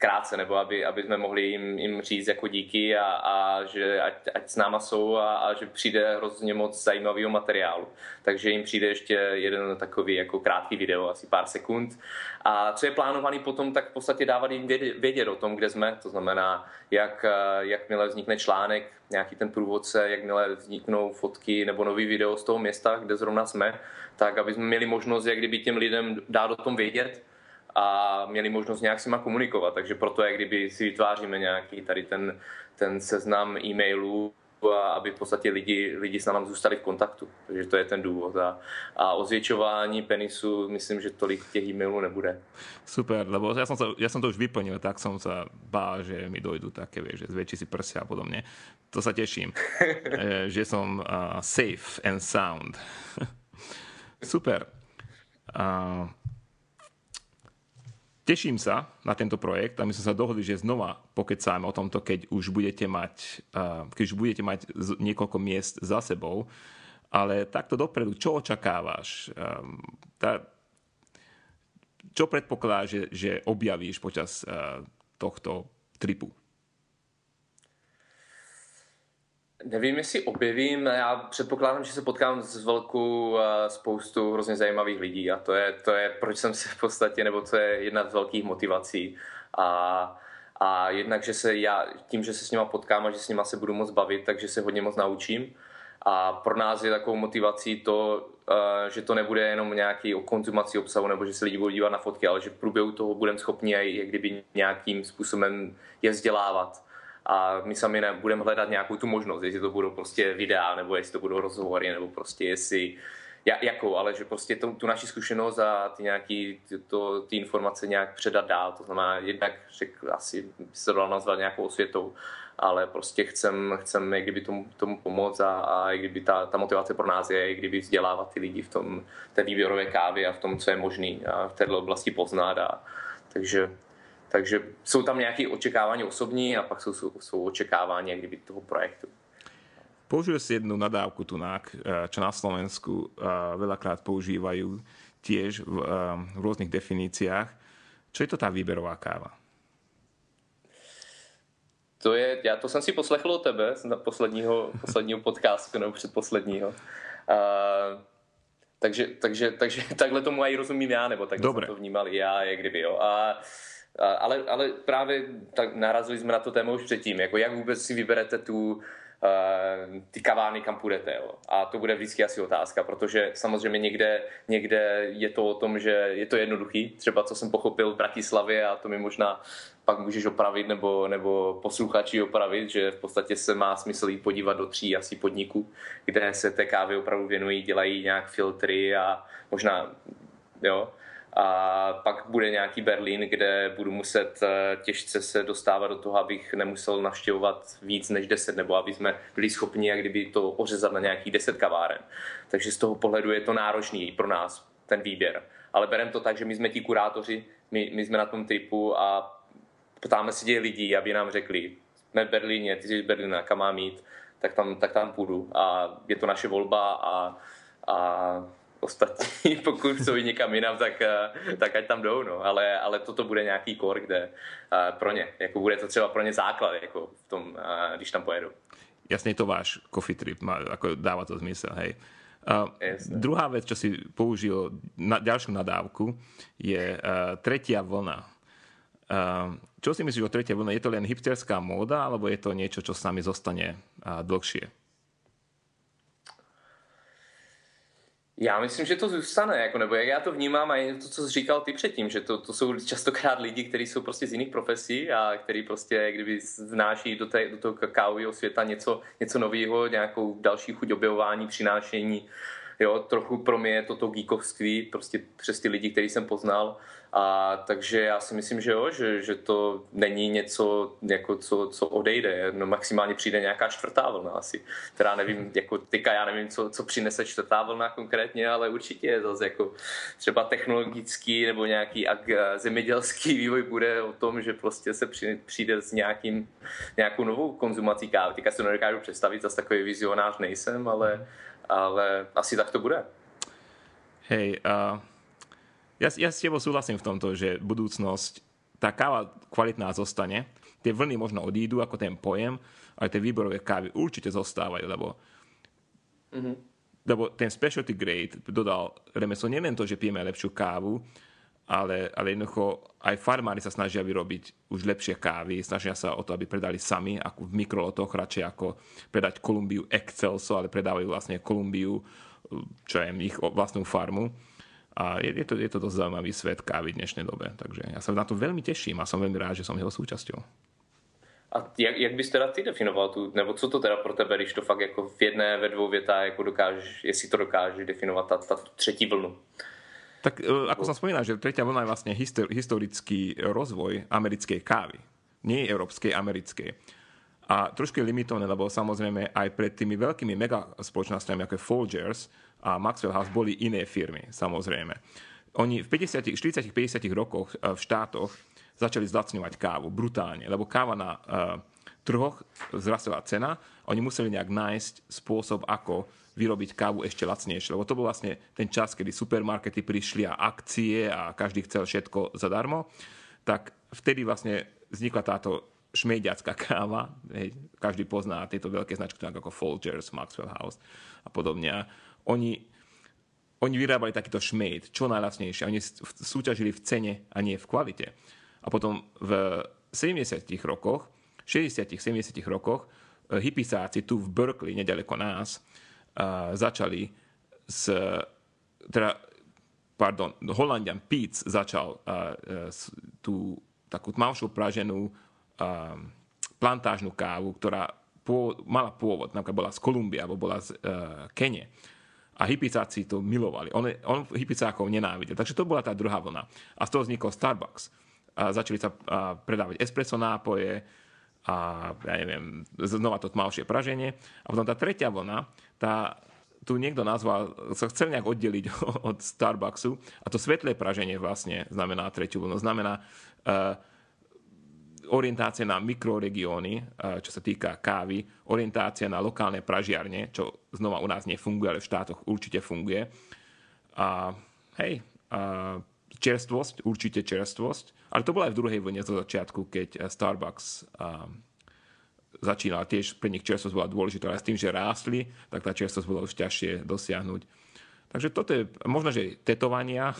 krátce, nebo aby, aby jsme mohli jim, jim říct jako díky a, a že ať, ať s náma jsou a, a že přijde hrozně moc zajímavého materiálu. Takže jim přijde ještě jeden takový jako krátký video, asi pár sekund. A co je plánovaný potom, tak v podstatě dávat jim vědět, o tom, kde jsme. To znamená, jak, jakmile vznikne článek, nějaký ten průvodce, jakmile vzniknou fotky nebo nový video z toho města, kde zrovna jsme, tak aby jsme měli možnost, jak kdyby těm lidem dát o tom vědět, a měli možnost nějak s nima komunikovat. Takže proto je, kdyby si vytváříme nějaký tady ten, ten seznam e-mailů, aby v podstatě lidi, lidi s námi zůstali v kontaktu. Takže to je ten důvod. A, a ozvětšování penisu, myslím, že tolik těch e-mailů nebude. Super, lebo ja som, sa, ja som to už vyplnil, tak som sa bál, že mi dojdu také, vieš, že zväčší si prsia a podobne. To sa teším, [laughs] e, že som uh, safe and sound. [laughs] Super. Uh, Teším sa na tento projekt a my sme sa dohodli, že znova pokecáme o tomto, keď už budete mať, keď už budete mať niekoľko miest za sebou. Ale takto dopredu, čo očakávaš? Tá, čo predpokladáš, že, že objavíš počas tohto tripu? Nevím, jestli objevím, já předpokládám, že se potkám s velkou spoustu hrozně zajímavých lidí a to je, to je, proč jsem se v podstatě, nebo to je jedna z velkých motivací. A, a jednak, že se já, tím, že se s nima potkám a že s nima se budu moc bavit, takže se hodně moc naučím. A pro nás je takovou motivací to, že to nebude jenom nějaký o konzumaci obsahu, nebo že se lidi budou dívat na fotky, ale že v průběhu toho budeme schopni jak kdyby nějakým způsobem je vzdělávat a my sami budeme hledat nějakou tu možnost, jestli to budou prostě videa, nebo jestli to budou rozhovory, nebo prostě jestli jakou, ale že prostě to, tu naši zkušenost a ty nějaký, ty, to, ty informace nějak předat dál, to znamená jednak řekl, asi by se dalo nazvat nějakou osvětou, ale prostě chcem, chcem jak kdyby tomu, tomu pomoct a, a jak kdyby ta, ta motivace pro nás je, jak kdyby vzdělávat ty lidi v tom, té výběrové kávě a v tom, co je možný a v této oblasti poznat a takže takže jsou tam nějaké očekávání osobní a pak jsou, jsou, jsou očekávání kdyby toho projektu. použil si jednu nadávku tunák, čo na Slovensku veľakrát používajú tiež v, v rôznych definíciách. Čo je to tá výberová káva? To je, já to jsem si poslechl od tebe z posledního, posledního podcastu nebo předposledního. Uh, takže, takže, takže takhle tomu aj rozumím já, nebo takhle Dobre. jsem to vnímal i já, jak kdyby, jo. A, a, ale, ale právě tak narazili jsme na to téma už předtím, jako jak vůbec si vyberete tu, ty kavárny, kam půjdete. Jo. A to bude vždycky asi otázka, protože samozřejmě někde, někde je to o tom, že je to jednoduchý. Třeba co jsem pochopil v Bratislavě a to mi možná pak můžeš opravit nebo, nebo posluchači opravit, že v podstatě se má smysl jít podívat do tří asi podniků, kde se té kávy opravdu věnují, dělají nějak filtry a možná jo, a pak bude nějaký Berlín, kde budu muset eh, těžce se dostávat do toho, abych nemusel navštěvovat víc než 10, nebo aby jsme byli schopni jak kdyby to ořezat na nějakých 10 kaváren. Takže z toho pohledu je to náročný pro nás, ten výběr. Ale berem to tak, že my jsme ti kurátoři, my, my jsme na tom tripu a ptáme si těch lidí, aby nám řekli, jsme v Berlíně, ty jsi z Berlína, kam mám jít, tak tam, tak tam půjdu. A je to naše volba a, a ostatní, [laughs] pokud chcou jít někam jinam, tak, eh, tak ať tam jdou, no. ale, ale toto bude nějaký kor, kde uh, pro ně, jako bude to třeba pro ně základ, jako v tom, uh, když tam pojedu. Jasne, to váš coffee trip, má, ako dáva to zmysel, hej. Uh, druhá vec, čo si použil, na, ďalšiu nadávku, je uh, tretia vlna. Uh, čo si myslíš o tretej vlne? Je to len hipsterská móda, alebo je to niečo, čo s nami zostane uh, dlhšie? Já myslím, že to zůstane, jako, nebo jak já to vnímám a to, co jsi říkal ty předtím, že to, to jsou častokrát lidi, kteří jsou prostě z jiných profesí a který prostě kdyby vnáší do, té, do toho kakaového světa něco, něco nového, nějakou další chuť objevování, přinášení. Jo, trochu pro mě je to to geekovství, prostě přes ty lidi, který jsem poznal a takže já si myslím, že jo, že, že to není něco, jako co, co odejde. No, maximálně přijde nějaká čtvrtá vlna asi. Která nevím, jako tyka, já nevím, co, co přinese čtvrtá vlna konkrétně, ale určitě je zase jako třeba technologický nebo nějaký ag- zemědělský [laughs] vývoj bude o tom, že prostě se přijde s nějakým, nějakou novou konzumací kávy. Tyka si nedokážu představit, zase takový vizionář nejsem, ale, ale asi tak to bude. Hej, uh ja, ja s tebou súhlasím v tomto, že budúcnosť, tá káva kvalitná zostane, tie vlny možno odídu ako ten pojem, ale tie výborové kávy určite zostávajú, lebo, mm-hmm. lebo ten specialty grade dodal remeslo nielen to, že pijeme lepšiu kávu, ale, ale jednoducho aj farmári sa snažia vyrobiť už lepšie kávy, snažia sa o to, aby predali sami, ako v mikrolotoch, radšej ako predať Kolumbiu Excelso, ale predávajú vlastne Kolumbiu, čo je ich vlastnú farmu. A je, je, to, je to dosť zaujímavý svet kávy v dnešnej dobe. Takže ja sa na to veľmi teším a som veľmi rád, že som jeho súčasťou. A jak, jak bys teda ty definoval tu, nebo co to teda pro tebe, když to fakt jako v jedné, ve dvou větách jako dokážeš, jestli to dokážeš definovat, ta, ta třetí vlnu? Tak e, ako som spomínal, že tretia vlna je vlastne historický rozvoj americkej kávy. Nie európskej, americkej. A trošku je limitované, lebo samozrejme aj pred tými veľkými mega spoločnosťami, ako je Folgers, a Maxwell House boli iné firmy, samozrejme. Oni v 40-50 rokoch eh, v štátoch začali zlacňovať kávu brutálne, lebo káva na uh, trhoch zrastla cena, oni museli nejak nájsť spôsob, ako vyrobiť kávu ešte lacnejšie, lebo to bol vlastne ten čas, kedy supermarkety prišli a akcie a každý chcel všetko zadarmo, tak vtedy vlastne vznikla táto šmejďacká káva, každý pozná tieto veľké značky ako Folgers, Maxwell House a podobne oni, oni vyrábali takýto šmejd, čo najlacnejšie. Oni súťažili v cene a nie v kvalite. A potom v 70 rokoch, 60 70 rokoch eh, hypisáci tu v Berkeley, nedaleko nás, začali s, teda, pardon, Holandian Peets začal uh, tú takú tmavšiu praženú plantážnu kávu, ktorá pô, mala pôvod, napríklad bola z Kolumbia, alebo bola z uh, Kene a hypicáci to milovali. On, on hypicákov nenávidel. Takže to bola tá druhá vlna. A z toho vznikol Starbucks. A začali sa a, predávať espresso nápoje a ja neviem, znova to tmavšie praženie. A potom tá tretia vlna, tá, tu niekto nazval, sa chcel nejak oddeliť [laughs] od Starbucksu a to svetlé praženie vlastne znamená tretiu vlnu. Znamená, uh, orientácia na mikroregióny, čo sa týka kávy, orientácia na lokálne pražiarne, čo znova u nás nefunguje, ale v štátoch určite funguje. A hej, a čerstvosť, určite čerstvosť, ale to bola aj v druhej vlne zo začiatku, keď Starbucks a, začínal, tiež pre nich čerstvosť bola dôležitá, ale s tým, že rástli, tak tá čerstvosť bola už ťažšie dosiahnuť. Takže toto je, možno, že tetovania,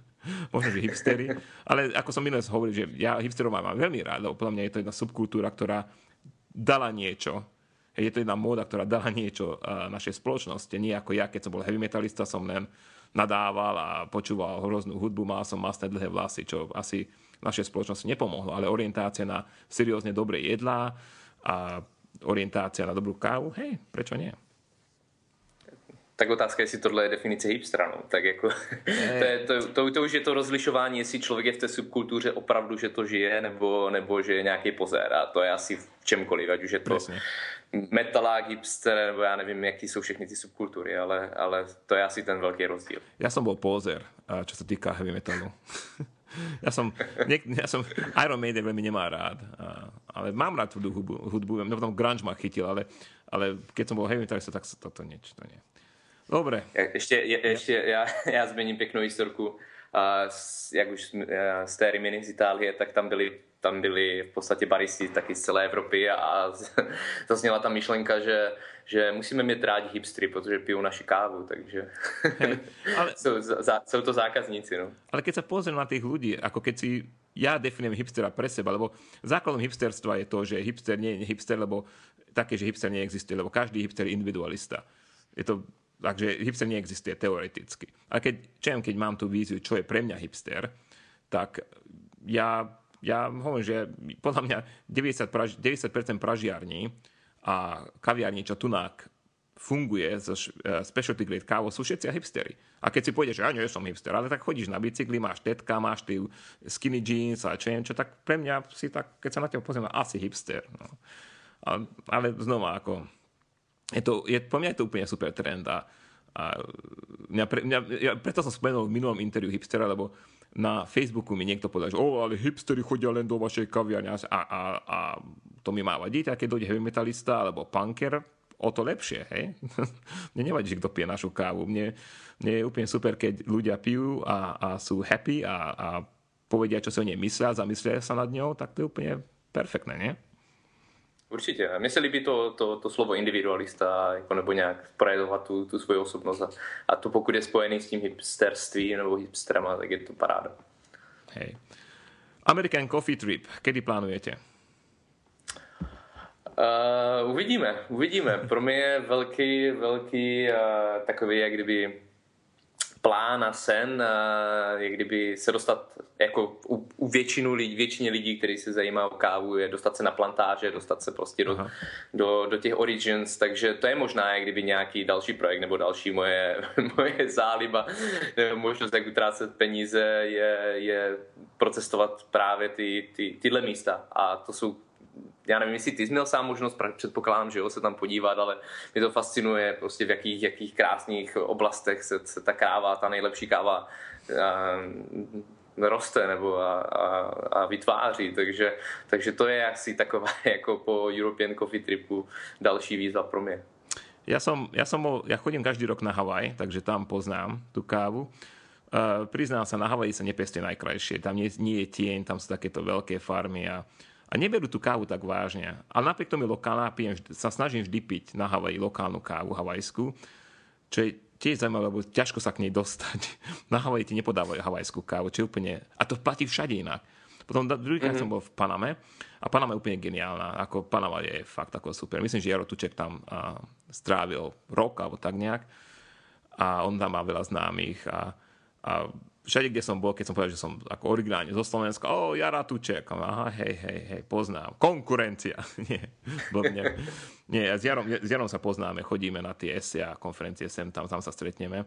[laughs] možno, že hipstery, ale ako som minulé hovoril, že ja hipsterov mám veľmi rád, lebo podľa mňa je to jedna subkultúra, ktorá dala niečo. Je to jedna móda, ktorá dala niečo našej spoločnosti. Nie ako ja, keď som bol heavy metalista, som len nadával a počúval hroznú hudbu, mal som masné dlhé vlasy, čo asi našej spoločnosti nepomohlo, ale orientácia na seriózne dobré jedlá a orientácia na dobrú kávu, hej, prečo nie? Tak otázka je, jestli tohle je definice hipstra. No. Tak jako, [laughs] to, je, to, to, to, už je to rozlišování, jestli člověk je v té subkultuře opravdu, že to žije, nebo, nebo že je nějaký pozér. A to je asi v čemkoliv, ať už je to Presne. metalák, hipster, nebo já nevím, jaký jsou všechny ty subkultury, ale, ale to je asi ten velký rozdíl. Já jsem byl pozér, čo se týká heavy metalu. [laughs] [laughs] ja som, niek, ja som Iron Maiden veľmi nemá rád, a, ale mám rád tú hudbu, hudbu no potom grunge ma chytil, ale, ale keď som bol heavy metalista, tak toto niečo, to nie. Dobre. Ešte, je, ešte ja, ja zmením peknú historku. A jak už z té Rimini z Itálie, tak tam byli, tam byli v podstatě baristi taky z celé Evropy a [laughs] zazněla ta myšlenka, že, že musíme mít rádi hipstry, protože pijou naši kávu, takže Hej, ale... [laughs] jsou, za, jsou to zákazníci. No. Ale keď sa pozriem na tých ľudí, ako keď si ja definujem hipstera pre seba, lebo základom hipsterstva je to, že hipster nie je hipster, lebo také, že hipster neexistuje, lebo každý hipster je individualista. Je to Takže hipster neexistuje teoreticky. A keď, čo keď mám tú víziu, čo je pre mňa hipster, tak ja, ja hovorím, že podľa mňa 90%, praž, 90% pražiarní a kaviarní, čo tunák funguje zo uh, specialty grade kávo, sú všetci hipstery. A keď si pôjdeš, že ja nie som hipster, ale tak chodíš na bicykli, máš tetka, máš ty skinny jeans a čo neviem čo, tak pre mňa si tak, keď sa na teba pozriem, asi hipster. No. A, ale znova, ako je to, je, po mňa je to úplne super trend a, a mňa, pre, mňa, ja, preto som spomenul v minulom interviu hipstera, lebo na Facebooku mi niekto povedal, že o, ale hipstery chodia len do vašej kaviarne a, a, a to mi má vadiť, a keď dojde heavy metalista alebo punker, o to lepšie, hej? [laughs] mne nevadí, že kto pije našu kávu. Mne, mne je úplne super, keď ľudia pijú a, a sú happy a, a povedia, čo si o nej myslia, zamyslia sa nad ňou, tak to je úplne perfektné, nie? Určitě. Mně se líbí to, to, to slovo individualista, jako nebo nějak projevovat tu, tu svoji osobnost. A, a to pokud je spojený s tím hipsterstvím nebo hipsterama, tak je to paráda. Hej. American Coffee Trip, kedy plánujete? Uh, uvidíme, uvidíme. Pro mě je velký, velký uh, takový, jak kdyby plán a sen, jak kdyby se dostat jako u, u většinu lidí, většině lidí, kteří se zajímá o kávu, je dostat se na plantáže, dostat se prostě do, do, do těch origins, takže to je možná jak kdyby nějaký další projekt nebo další moje, [laughs] moje záliba, nebo možnost, jak utrácet peníze, je, je procestovat právě ty, ty, tyhle místa. A to jsou já nevím, jestli ty jsi měl sám možnost, předpokládám, že jo, se tam podívat, ale mě to fascinuje prostě v jakých, jakých krásných oblastech se, se ta káva, ta nejlepší káva roste nebo a, a, a vytváří, takže, takže to je asi taková [laughs] jako po European Coffee Tripu další výzva pro mě. Ja som, ja som bol, ja chodím každý rok na Havaj, takže tam poznám tú kávu. Uh, priznám sa, na Havaji sa nepestie najkrajšie. Tam nie, nie je tieň, tam sú takéto veľké farmy a a neberú tú kávu tak vážne. Ale napriek tomu lokálna, pijem, sa snažím vždy piť na Havaji lokálnu kávu havajskú, čo je tiež zaujímavé, lebo ťažko sa k nej dostať. [laughs] Na Havaji ti nepodávajú havajskú kávu, čo je úplne... A to platí všade inak. Potom druhýkrát mm-hmm. som bol v Paname a Panama je úplne geniálna. Ako Panama je fakt ako super. Myslím, že Jaro Tuček tam a, strávil rok alebo tak nejak. A on tam má veľa známych a, a všade, kde som bol, keď som povedal, že som ako originálne zo Slovenska, o, Jara Tuček, aha, hej, hej, hej, poznám. Konkurencia. [laughs] Nie, blbne. Nie, s Jarom, s Jarom sa poznáme, chodíme na tie SIA konferencie sem, tam, tam sa stretneme.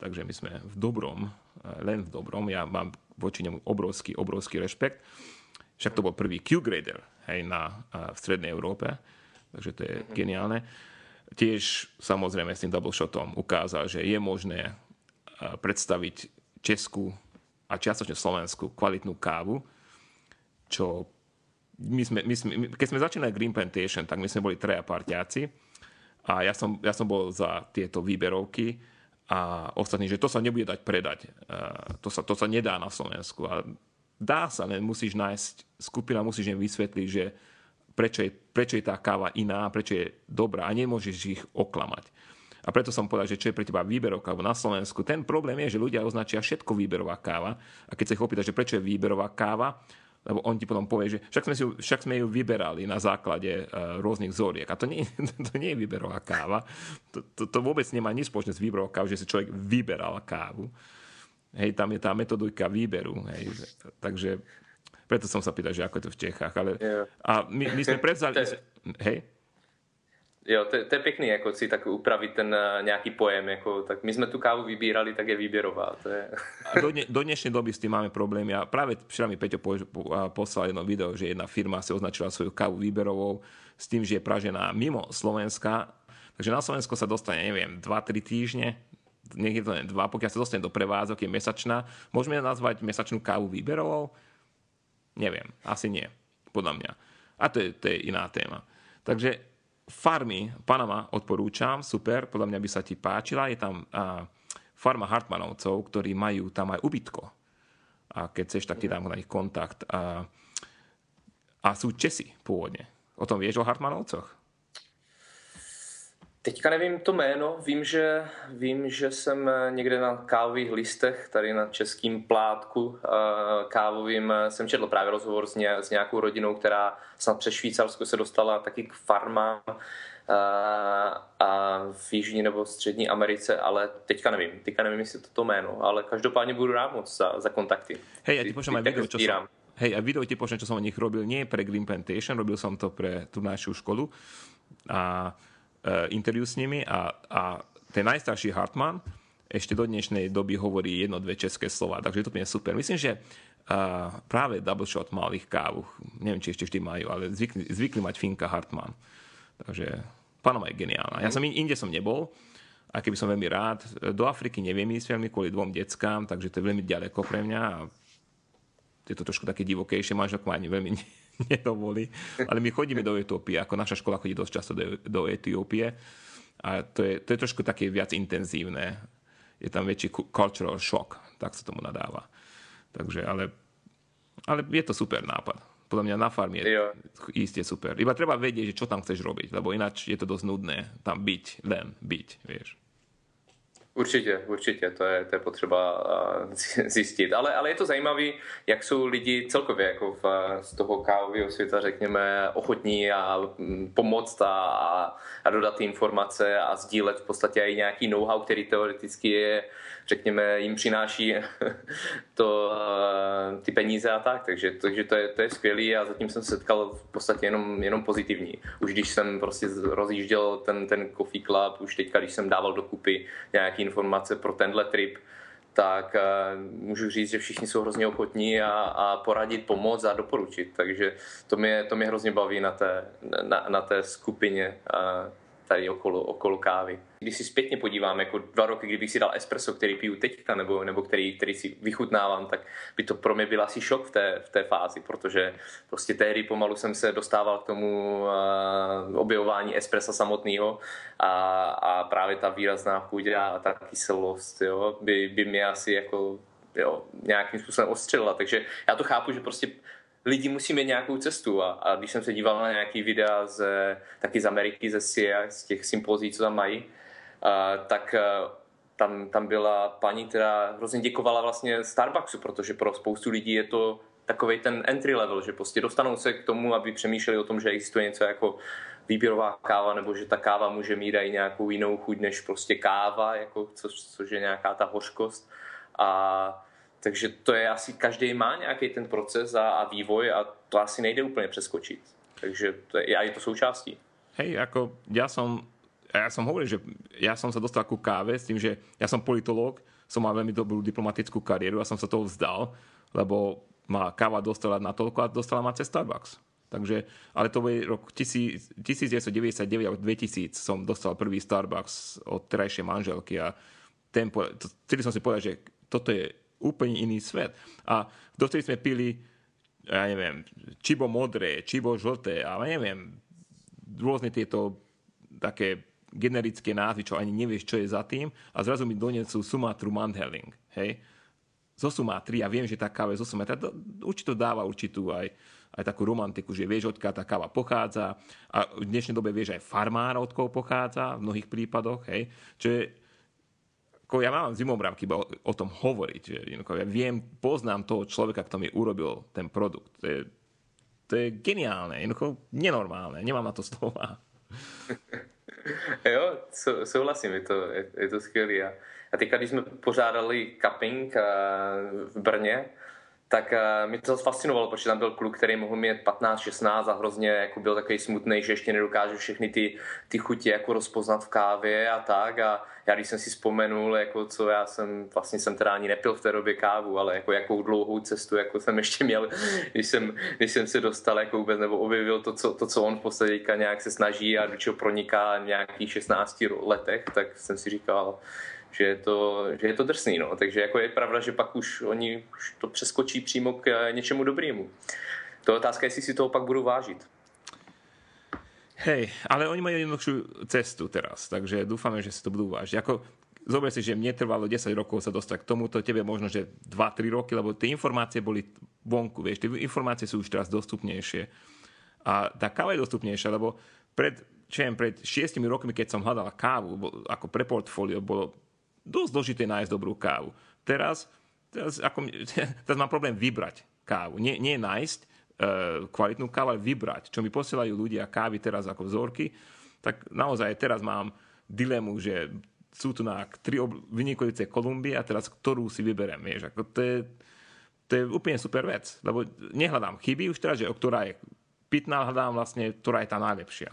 Takže my sme v dobrom, eh, len v dobrom. Ja mám voči nemu obrovský, obrovský rešpekt. Však to bol prvý Q-grader hej, na, eh, v strednej Európe. Takže to je geniálne. Tiež samozrejme s tým double shotom ukázal, že je možné eh, predstaviť Česku a čiastočne Slovensku kvalitnú kávu, čo my sme, my sme, keď sme začínali Green Plantation, tak my sme boli treja partiaci a ja som, ja som bol za tieto výberovky a ostatní, že to sa nebude dať predať. To sa, to sa nedá na Slovensku. A dá sa, len musíš nájsť, skupina musíš im vysvetliť, že prečo je, prečo je tá káva iná, prečo je dobrá a nemôžeš ich oklamať. A preto som povedal, že čo je pre teba výberovka na Slovensku. Ten problém je, že ľudia označia všetko výberová káva. A keď sa ich opýta, že prečo je výberová káva, lebo on ti potom povie, že však sme, si, však sme ju vyberali na základe uh, rôznych zoriek. A to nie, [laughs] to nie je výberová káva. To, to, to vôbec nemá nič spoločné s výberovou kávou, že si človek vyberal kávu. Hej, tam je tá metodika výberu. Hej. Takže preto som sa pýtal, že ako je to v Čechách. Ale, yeah. A my, my sme prevzali... hej? Jo, to, to je pěkný, jako si tak upravit ten uh, nějaký pojem, jako, tak my jsme tu kávu vybírali, tak je výběrová. To je... [laughs] A do, dne, do dnešnej doby s tým máme problémy a práve včera mi Peťo po, po, poslal jedno video, že jedna firma si označila svoju kávu výberovou s tým, že je pražená mimo Slovenska, takže na Slovensko sa dostane, neviem, 2-3 týždne, je to len 2, pokiaľ sa dostane do prevádzok, je mesačná. Môžeme nazvať mesačnú kávu výberovou? Neviem, asi nie, podľa mňa. A to je, to je iná téma. Takže farmy Panama odporúčam, super, podľa mňa by sa ti páčila. Je tam uh, farma Hartmanovcov, ktorí majú tam aj ubytko. A keď chceš, tak ti dám na nich kontakt. A, a sú Česi pôvodne. O tom vieš o Hartmanovcoch? Teďka nevím to jméno, vím že, vím, že jsem někde na kávových listech, tady na českým plátku kávovým, jsem četl právě rozhovor s, ně, s nějakou rodinou, která snad přes Švýcarsko se dostala taky k farmám a v Jižní nebo Střední Americe, ale teďka nevím, teďka nevím, jestli to to jméno, ale každopádně budu rád moc za, za kontakty. Hej, ja ti pošlem aj video, čo som, hej, a video ti pošlem, čo som o nich robil, nie pre Green Plantation, robil som to pre tú našu školu a Eh, interviu s nimi a, a ten najstarší Hartman ešte do dnešnej doby hovorí jedno, dve české slova, takže to je super. Myslím, že uh, práve Double Shot mal ich kávu. Neviem, či ešte vždy majú, ale zvykli, zvykli mať Finka Hartman. Takže Panama je geniálna. Ja som inde som nebol, a keby som veľmi rád. Do Afriky neviem ísť veľmi kvôli dvom deckám, takže to je veľmi ďaleko pre mňa je to trošku také divokejšie, manželka ma ani veľmi [laughs] nedovolí. Ale my chodíme do Etiópie, ako naša škola chodí dosť často do, do Etiópie a to je, to je trošku také viac intenzívne. Je tam väčší cultural shock, tak sa tomu nadáva. Takže, ale, ale je to super nápad. Podľa mňa na farme je jo. iste super. Iba treba vedieť, že čo tam chceš robiť, lebo ináč je to dosť nudné tam byť, len byť, vieš. Určitě, určitě, to je, to je potřeba zjistit. Ale, ale je to zajímavé, jak jsou lidi celkově jako v, z toho kávového světa, řekněme, ochotní a mm, pomoct a, a dodat informace a sdílet v podstatě i nějaký know-how, který teoreticky je řekněme, jim přináší [laughs] to, eh, ty peníze a tak. Takže, takže to, je, to je skvělý a zatím jsem se setkal v podstatě jenom, jenom pozitivní. Už když jsem prostě rozjížděl ten, ten Coffee Club, už teďka, když jsem dával dokupy nějaké informace pro tenhle trip, tak uh, můžu říct, že všichni jsou hrozně ochotní a, a poradit, pomoct a doporučit. Takže to mě, to mě hrozně baví na té, na, na té skupině. Tady okolo, okolo kávy. Když si zpětně podívám, jako dva roky, kdybych si dal espresso, který piju teďka, nebo, nebo který, který si vychutnávám, tak by to pro mě byl asi šok v té, v té fázi, protože prostě tehdy pomalu jsem se dostával k tomu uh, objevování espressa samotného a, a právě ta výrazná chuť a ta kyselost jo, by, by mě asi jako jo, nějakým způsobem ostřelila. Takže já to chápu, že prostě lidi musí mít nějakou cestu a, a když jsem se díval na nějaký videa z, taky z Ameriky, ze SIA, z těch sympozí, co tam mají, a, tak a, tam, tam byla paní, která hrozně děkovala vlastně Starbucksu, protože pro spoustu lidí je to takový ten entry level, že prostě dostanou se k tomu, aby přemýšleli o tom, že existuje něco jako výběrová káva, nebo že ta káva může mít i nějakou jinou chuť než prostě káva, jako, což, což je nějaká ta hořkost. A takže to je asi, každý má nějaký ten proces a, a vývoj a to asi nejde úplně přeskočit. Takže to je, a je to součástí. Hej, ako ja som, ja som hovoril, že ja som sa dostal ku káve s tým, že ja som politológ, som mal veľmi dobrú diplomatickú kariéru a som sa toho vzdal, lebo ma káva dostala na toľko a dostala ma cez Starbucks. Takže, ale to bude rok 1999 alebo 2000 som dostal prvý Starbucks od terajšej manželky a ten, vtedy som si povedal, že toto je úplne iný svet. A dovtedy sme pili ja neviem, čibo modré, čibo žlté, ale neviem, rôzne tieto také generické názvy, čo ani nevieš, čo je za tým a zrazu mi donesú Sumatru Mandheling, hej. Zo Sumatry, ja viem, že tá káva je zo Sumatry, to, určite dáva určitú aj, aj takú romantiku, že vieš, odkiaľ tá káva pochádza a v dnešnej dobe vieš aj farmára, od koho pochádza v mnohých prípadoch, hej. Čo je, ako ja mám zimomrávky iba o, o tom hovoriť, že ja viem, poznám toho človeka, kto mi urobil ten produkt. To je, to je geniálne, jednoducho nenormálne, nemám na to slova. [laughs] jo, souhlasím, je to, je, je to skvělé. A teďka, když jsme pořádali cupping eh, v Brně, tak uh, mi to fascinovalo, protože tam byl kluk, který mohl mít 15-16 a hrozně jako byl takový smutný, že ještě nedokáže všechny ty, ty chutě jako rozpoznat v kávě a tak. A já když jsem si vzpomenul, jako co já jsem, vlastně jsem teda ani nepil v té době kávu, ale jako jakou dlouhou cestu jako jsem ještě měl, když jsem, když jsem se dostal jako vůbec, nebo objevil to, co, to, co on v podstatě nějak se snaží a do čeho proniká v nějakých 16 letech, tak jsem si říkal, že je to, že je to drsný. No. Takže jako je pravda, že pak už oni už to přeskočí přímo k eh, něčemu dobrému. To je otázka, jestli si toho pak budou vážit. Hej, ale oni majú jednoduchšiu cestu teraz, takže dúfame, že si to budú vážiť. Ako, zober si, že mne trvalo 10 rokov sa dostať k tomuto, tebe možno, že 2-3 roky, lebo tie informácie boli vonku, vieš, tie informácie sú už teraz dostupnejšie. A tá káva je dostupnejšia, lebo pred, čo viem, pred 6 rokmi, keď som hľadal kávu, ako pre portfólio, bolo dosť zložité nájsť dobrú kávu. Teraz, teraz, ako, [laughs] teraz mám problém vybrať kávu. Nie, nie nájsť uh, kvalitnú kávu, ale vybrať. Čo mi posielajú ľudia kávy teraz ako vzorky, tak naozaj teraz mám dilemu, že sú tu na tri ob- vynikujúce Kolumbie a teraz ktorú si vyberiem. Vieš, ako to, je, to je úplne super vec, lebo nehľadám chyby už teraz, že ktorá je pitná, hľadám vlastne, ktorá je tá najlepšia.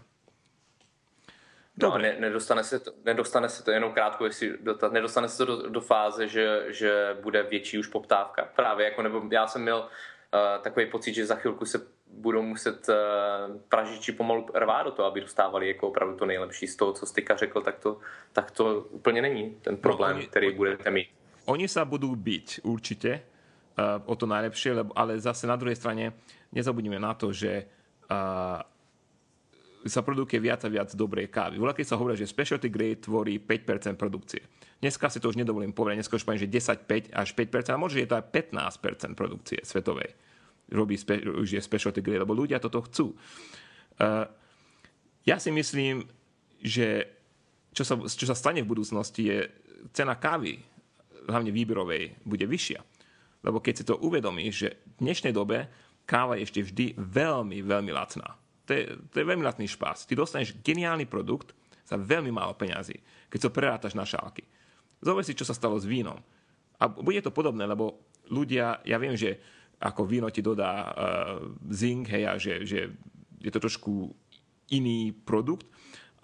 No ne, nedostane, se to, nedostane se to jenom krátko, jestli dotaz, nedostane se to do, do fáze, že, že bude větší už poptávka. Právě jako, nebo já jsem měl uh, takový pocit, že za chvilku se budou muset uh, pražiči pomalu rvát do toho, aby dostávali jako opravdu to nejlepší z toho, co Styka řekl, tak to, tak to úplně není ten no, problém, no, oni, který budete mít. Oni sa budú byť určite uh, o to najlepšie, lebo, ale zase na druhej strane nezabudnime na to, že uh, sa produkuje viac a viac dobrej kávy. Voľa, keď sa hovorí, že specialty grade tvorí 5% produkcie. Dneska si to už nedovolím povedať, dneska už poviem, že 10, 5 až 5%, a možno je to aj 15% produkcie svetovej. Robí spe, už je specialty grade, lebo ľudia toto chcú. Uh, ja si myslím, že čo sa, čo sa stane v budúcnosti je cena kávy, hlavne výberovej, bude vyššia. Lebo keď si to uvedomíš, že v dnešnej dobe káva je ešte vždy veľmi, veľmi lacná to je, to je veľmi lacný špás. Ty dostaneš geniálny produkt za veľmi málo peňazí, keď to prerátaš na šálky. Zober si, čo sa stalo s vínom. A bude to podobné, lebo ľudia, ja viem, že ako víno ti dodá uh, zink, hej, a že, že je to trošku iný produkt,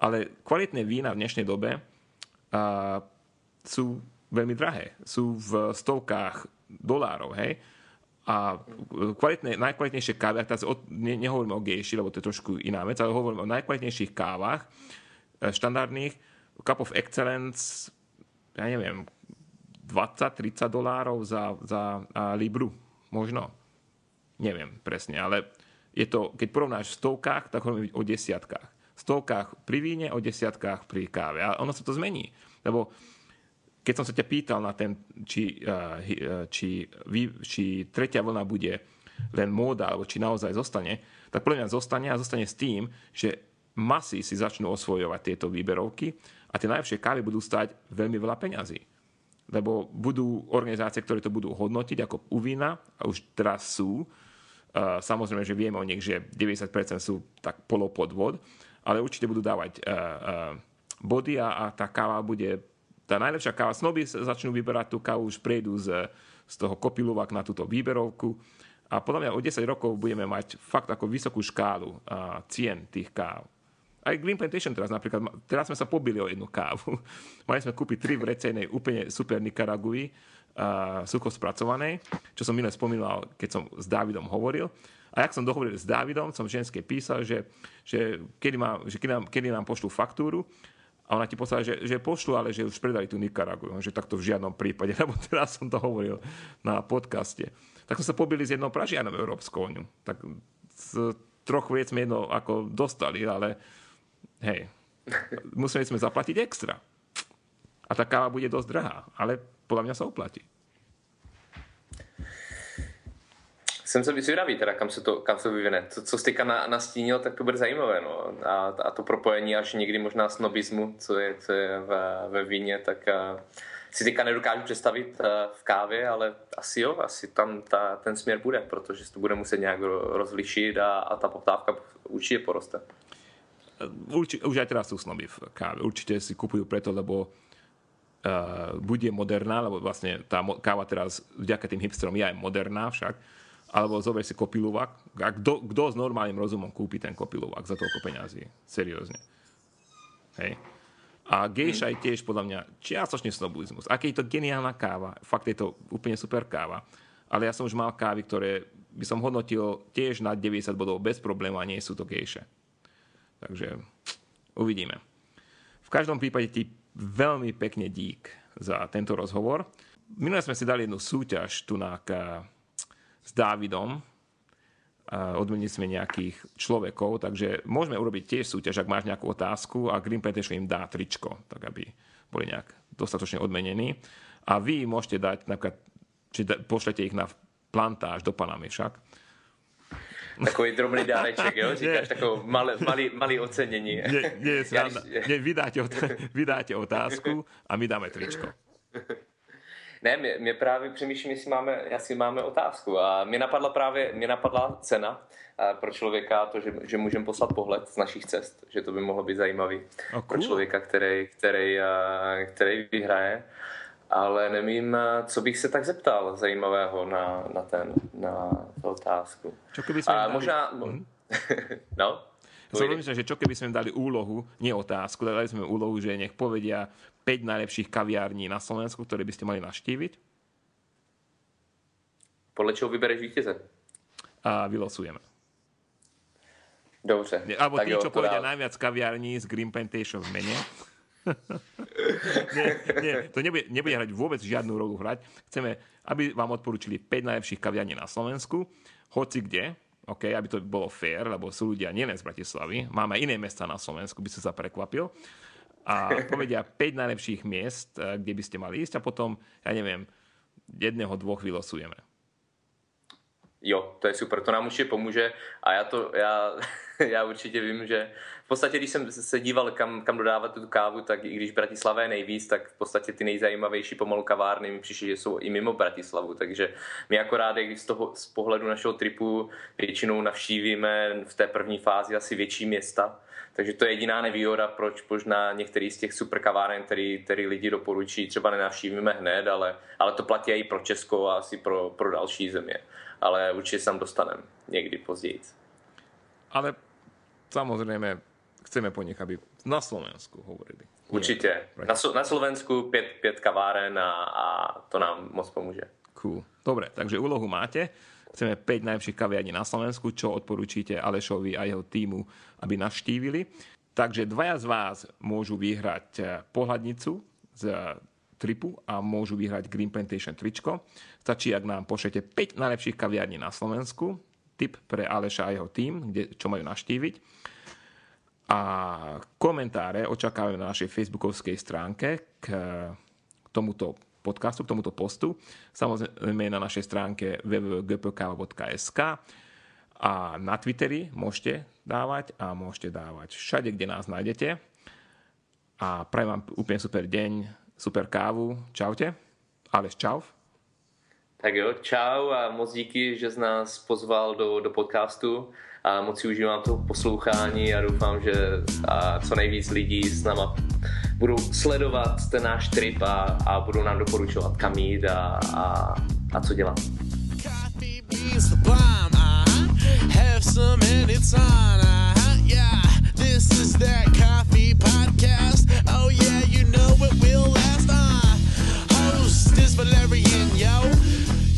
ale kvalitné vína v dnešnej dobe uh, sú veľmi drahé. Sú v stovkách dolárov, hej a kvalitné, najkvalitnejšie kávy, a teraz od, ne, nehovoríme o gejši, lebo to je trošku iná vec, ale hovoríme o najkvalitnejších kávach, e, štandardných, Cup of Excellence, ja neviem, 20-30 dolárov za, za a Libru, možno. Neviem presne, ale je to, keď porovnáš v stovkách, tak hovoríme o desiatkách. V stovkách pri víne, o desiatkách pri káve. A ono sa to zmení, lebo keď som sa ťa pýtal na ten, či, eh, či, či tretia vlna bude len móda, alebo či naozaj zostane, tak podľa mňa zostane a zostane s tým, že masy si začnú osvojovať tieto výberovky a tie najlepšie kávy budú stať veľmi veľa peňazí. Lebo budú organizácie, ktoré to budú hodnotiť ako u a už teraz sú. Uh, samozrejme, že vieme o nich, že 90% sú tak polopodvod, ale určite budú dávať body a tá káva bude tá najlepšia káva, snoby začnú vyberať tú kávu, už prejdú z, z toho kopiluvak na túto výberovku a podľa mňa o 10 rokov budeme mať fakt ako vysokú škálu a, cien tých káv. Aj Green Plantation teraz napríklad, teraz sme sa pobili o jednu kávu. [laughs] Mali sme kúpiť tri v úplne super Nikaragui, sucho spracovanej, čo som minule spomínal, keď som s Dávidom hovoril. A jak som dohovoril s Dávidom, som ženské písal, že, že, kedy, má, že kedy, nám, kedy nám pošlú faktúru a ona ti poslala, že, že pošlu, ale že už predali tú Nikaragu. Že takto v žiadnom prípade, [laughs] lebo teraz som to hovoril na podcaste. Tak sme sa pobili s jednou pražianom Európskou úniu. Tak z troch viec sme jedno ako dostali, ale hej, museli sme zaplatiť extra. A tá káva bude dosť drahá, ale podľa mňa sa oplatí. Jsem se zvědavý, teda, kam se to, kam se vyvine. To, co jsi teďka na, nastínil, tak to bude zajímavé. No. A, a to propojení až někdy možná snobismu, co je, co je ve, ve víně, tak a, si teďka nedokážu představit a, v kávě, ale asi jo, asi tam ta, ten směr bude, protože se to bude muset nějak rozlišit a, a ta poptávka určitě poroste. Určite, už aj teraz sú snoby v káve. Určite si kupujú preto, lebo uh, bude moderná, lebo vlastne tá káva teraz vďaka tým hipsterom je aj moderná však alebo zober si kopiluvak. A kto, kto s normálnym rozumom kúpi ten kopiluvak za toľko peňazí? Seriózne. Hej. A gejša je tiež podľa mňa čiastočne snobulizmus. Aké je to geniálna káva, fakt je to úplne super káva. Ale ja som už mal kávy, ktoré by som hodnotil tiež na 90 bodov bez problému a nie sú to gejše. Takže uvidíme. V každom prípade ti veľmi pekne dík za tento rozhovor. Minule sme si dali jednu súťaž tu na s Dávidom. Odmenili sme nejakých človekov, takže môžeme urobiť tiež súťaž, ak máš nejakú otázku a Green Plantation im dá tričko, tak aby boli nejak dostatočne odmenení. A vy môžete dať, napríklad, či pošlete ich na plantáž do Panamy však. Takový drobný dáreček, jo? [laughs] Říkáš takovou malý, malý, malý ocenění. Nie, nie, [laughs] ja, nie vydáte, vydáte otázku a my dáme tričko. [laughs] Ne, mě, mě právě přemýšlím, jestli máme, jestli máme otázku. A mě napadla právě, mě napadla cena eh, pro člověka, to, že, že můžeme poslat pohled z našich cest, že to by mohlo být zajímavý cool. pro člověka, který, který, eh, který vyhraje. Ale nevím, eh, co bych se tak zeptal zajímavého na, na, ten, na tu otázku. Čo keby sme A dali... možná... Mm. [laughs] no? Som že čo keby sme dali úlohu, nie otázku, dali sme úlohu, že nech povedia 5 najlepších kaviární na Slovensku, ktoré by ste mali naštíviť? Podľa čoho vybereš vítěze? A vylosujeme. Dobře. Alebo tí, čo povedia dá... najviac kaviární z Green Plantation v mene. [laughs] nie, nie, to nebude, nebude hrať vôbec žiadnu rolu hrať. Chceme, aby vám odporúčili 5 najlepších kaviarní na Slovensku, hoci kde, okay, aby to bolo fair, lebo sú ľudia nielen z Bratislavy, máme iné mesta na Slovensku, by si sa prekvapil a povedia 5 najlepších miest, eh, kde by ste mali ísť a potom, ja neviem, jedného, dvoch vylosujeme. Jo, to je super, to nám určitě pomůže a já to, já, [laughs] já určitě vím, že v podstatě, když jsem se díval, kam, kam dodávat tu kávu, tak i když Bratislava je nejvíc, tak v podstatě ty nejzajímavější pomalu kavárny mi přišly, že jsou i mimo Bratislavu, takže my akorát, když z, toho, z pohledu našeho tripu většinou navštívíme v té první fázi asi větší města, takže to je jediná nevýhoda, proč možná některý z těch super kaváren, který, který lidi doporučí, třeba nenavštívíme hned, ale, ale to platí i pro Česko a asi pro, pro další země. Ale určitě se tam dostaneme někdy později. Ale samozřejmě chceme po nich, aby na Slovensku hovorili. Určitě. Na, na Slovensku pět, pět kaváren a, a to nám moc pomůže. Cool. Dobre, takže úlohu máte. Chceme 5 najlepších kaviarní na Slovensku, čo odporúčite Alešovi a jeho týmu, aby navštívili. Takže dvaja z vás môžu vyhrať eh, pohľadnicu z tripu a môžu vyhrať Green Plantation tričko. Stačí, ak nám pošlete 5 najlepších kaviarní na Slovensku, tip pre Aleša a jeho tým, kde, čo majú naštíviť. A komentáre očakávame na našej facebookovskej stránke k tomuto podcastu, k tomuto postu. Samozrejme na našej stránke www.gpk.sk a na Twitteri môžete dávať a môžete dávať všade, kde nás nájdete. A prajem vám úplne super deň, super kávu. Čaute. Aleš, čau. Tak jo, čau a moc díky, že z nás pozval do, do podcastu a moc si užívám toho poslouchání a doufám, že a co nejvíc lidí s náma budou sledovat ten náš trip a, a budou nám doporučovat kam jít a, a, a co dělat. This is that coffee podcast. Oh yeah, you know it will last. Uh, host is Valerian, yo.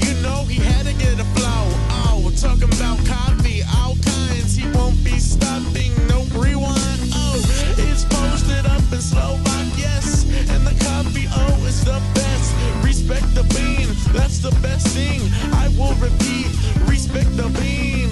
You know he had to get a flow. Oh, we're talking about coffee, all kinds. He won't be stopping, no rewind. and slow on yes. And the coffee, oh, is the best. Respect the bean, that's the best thing. I will repeat, respect the bean.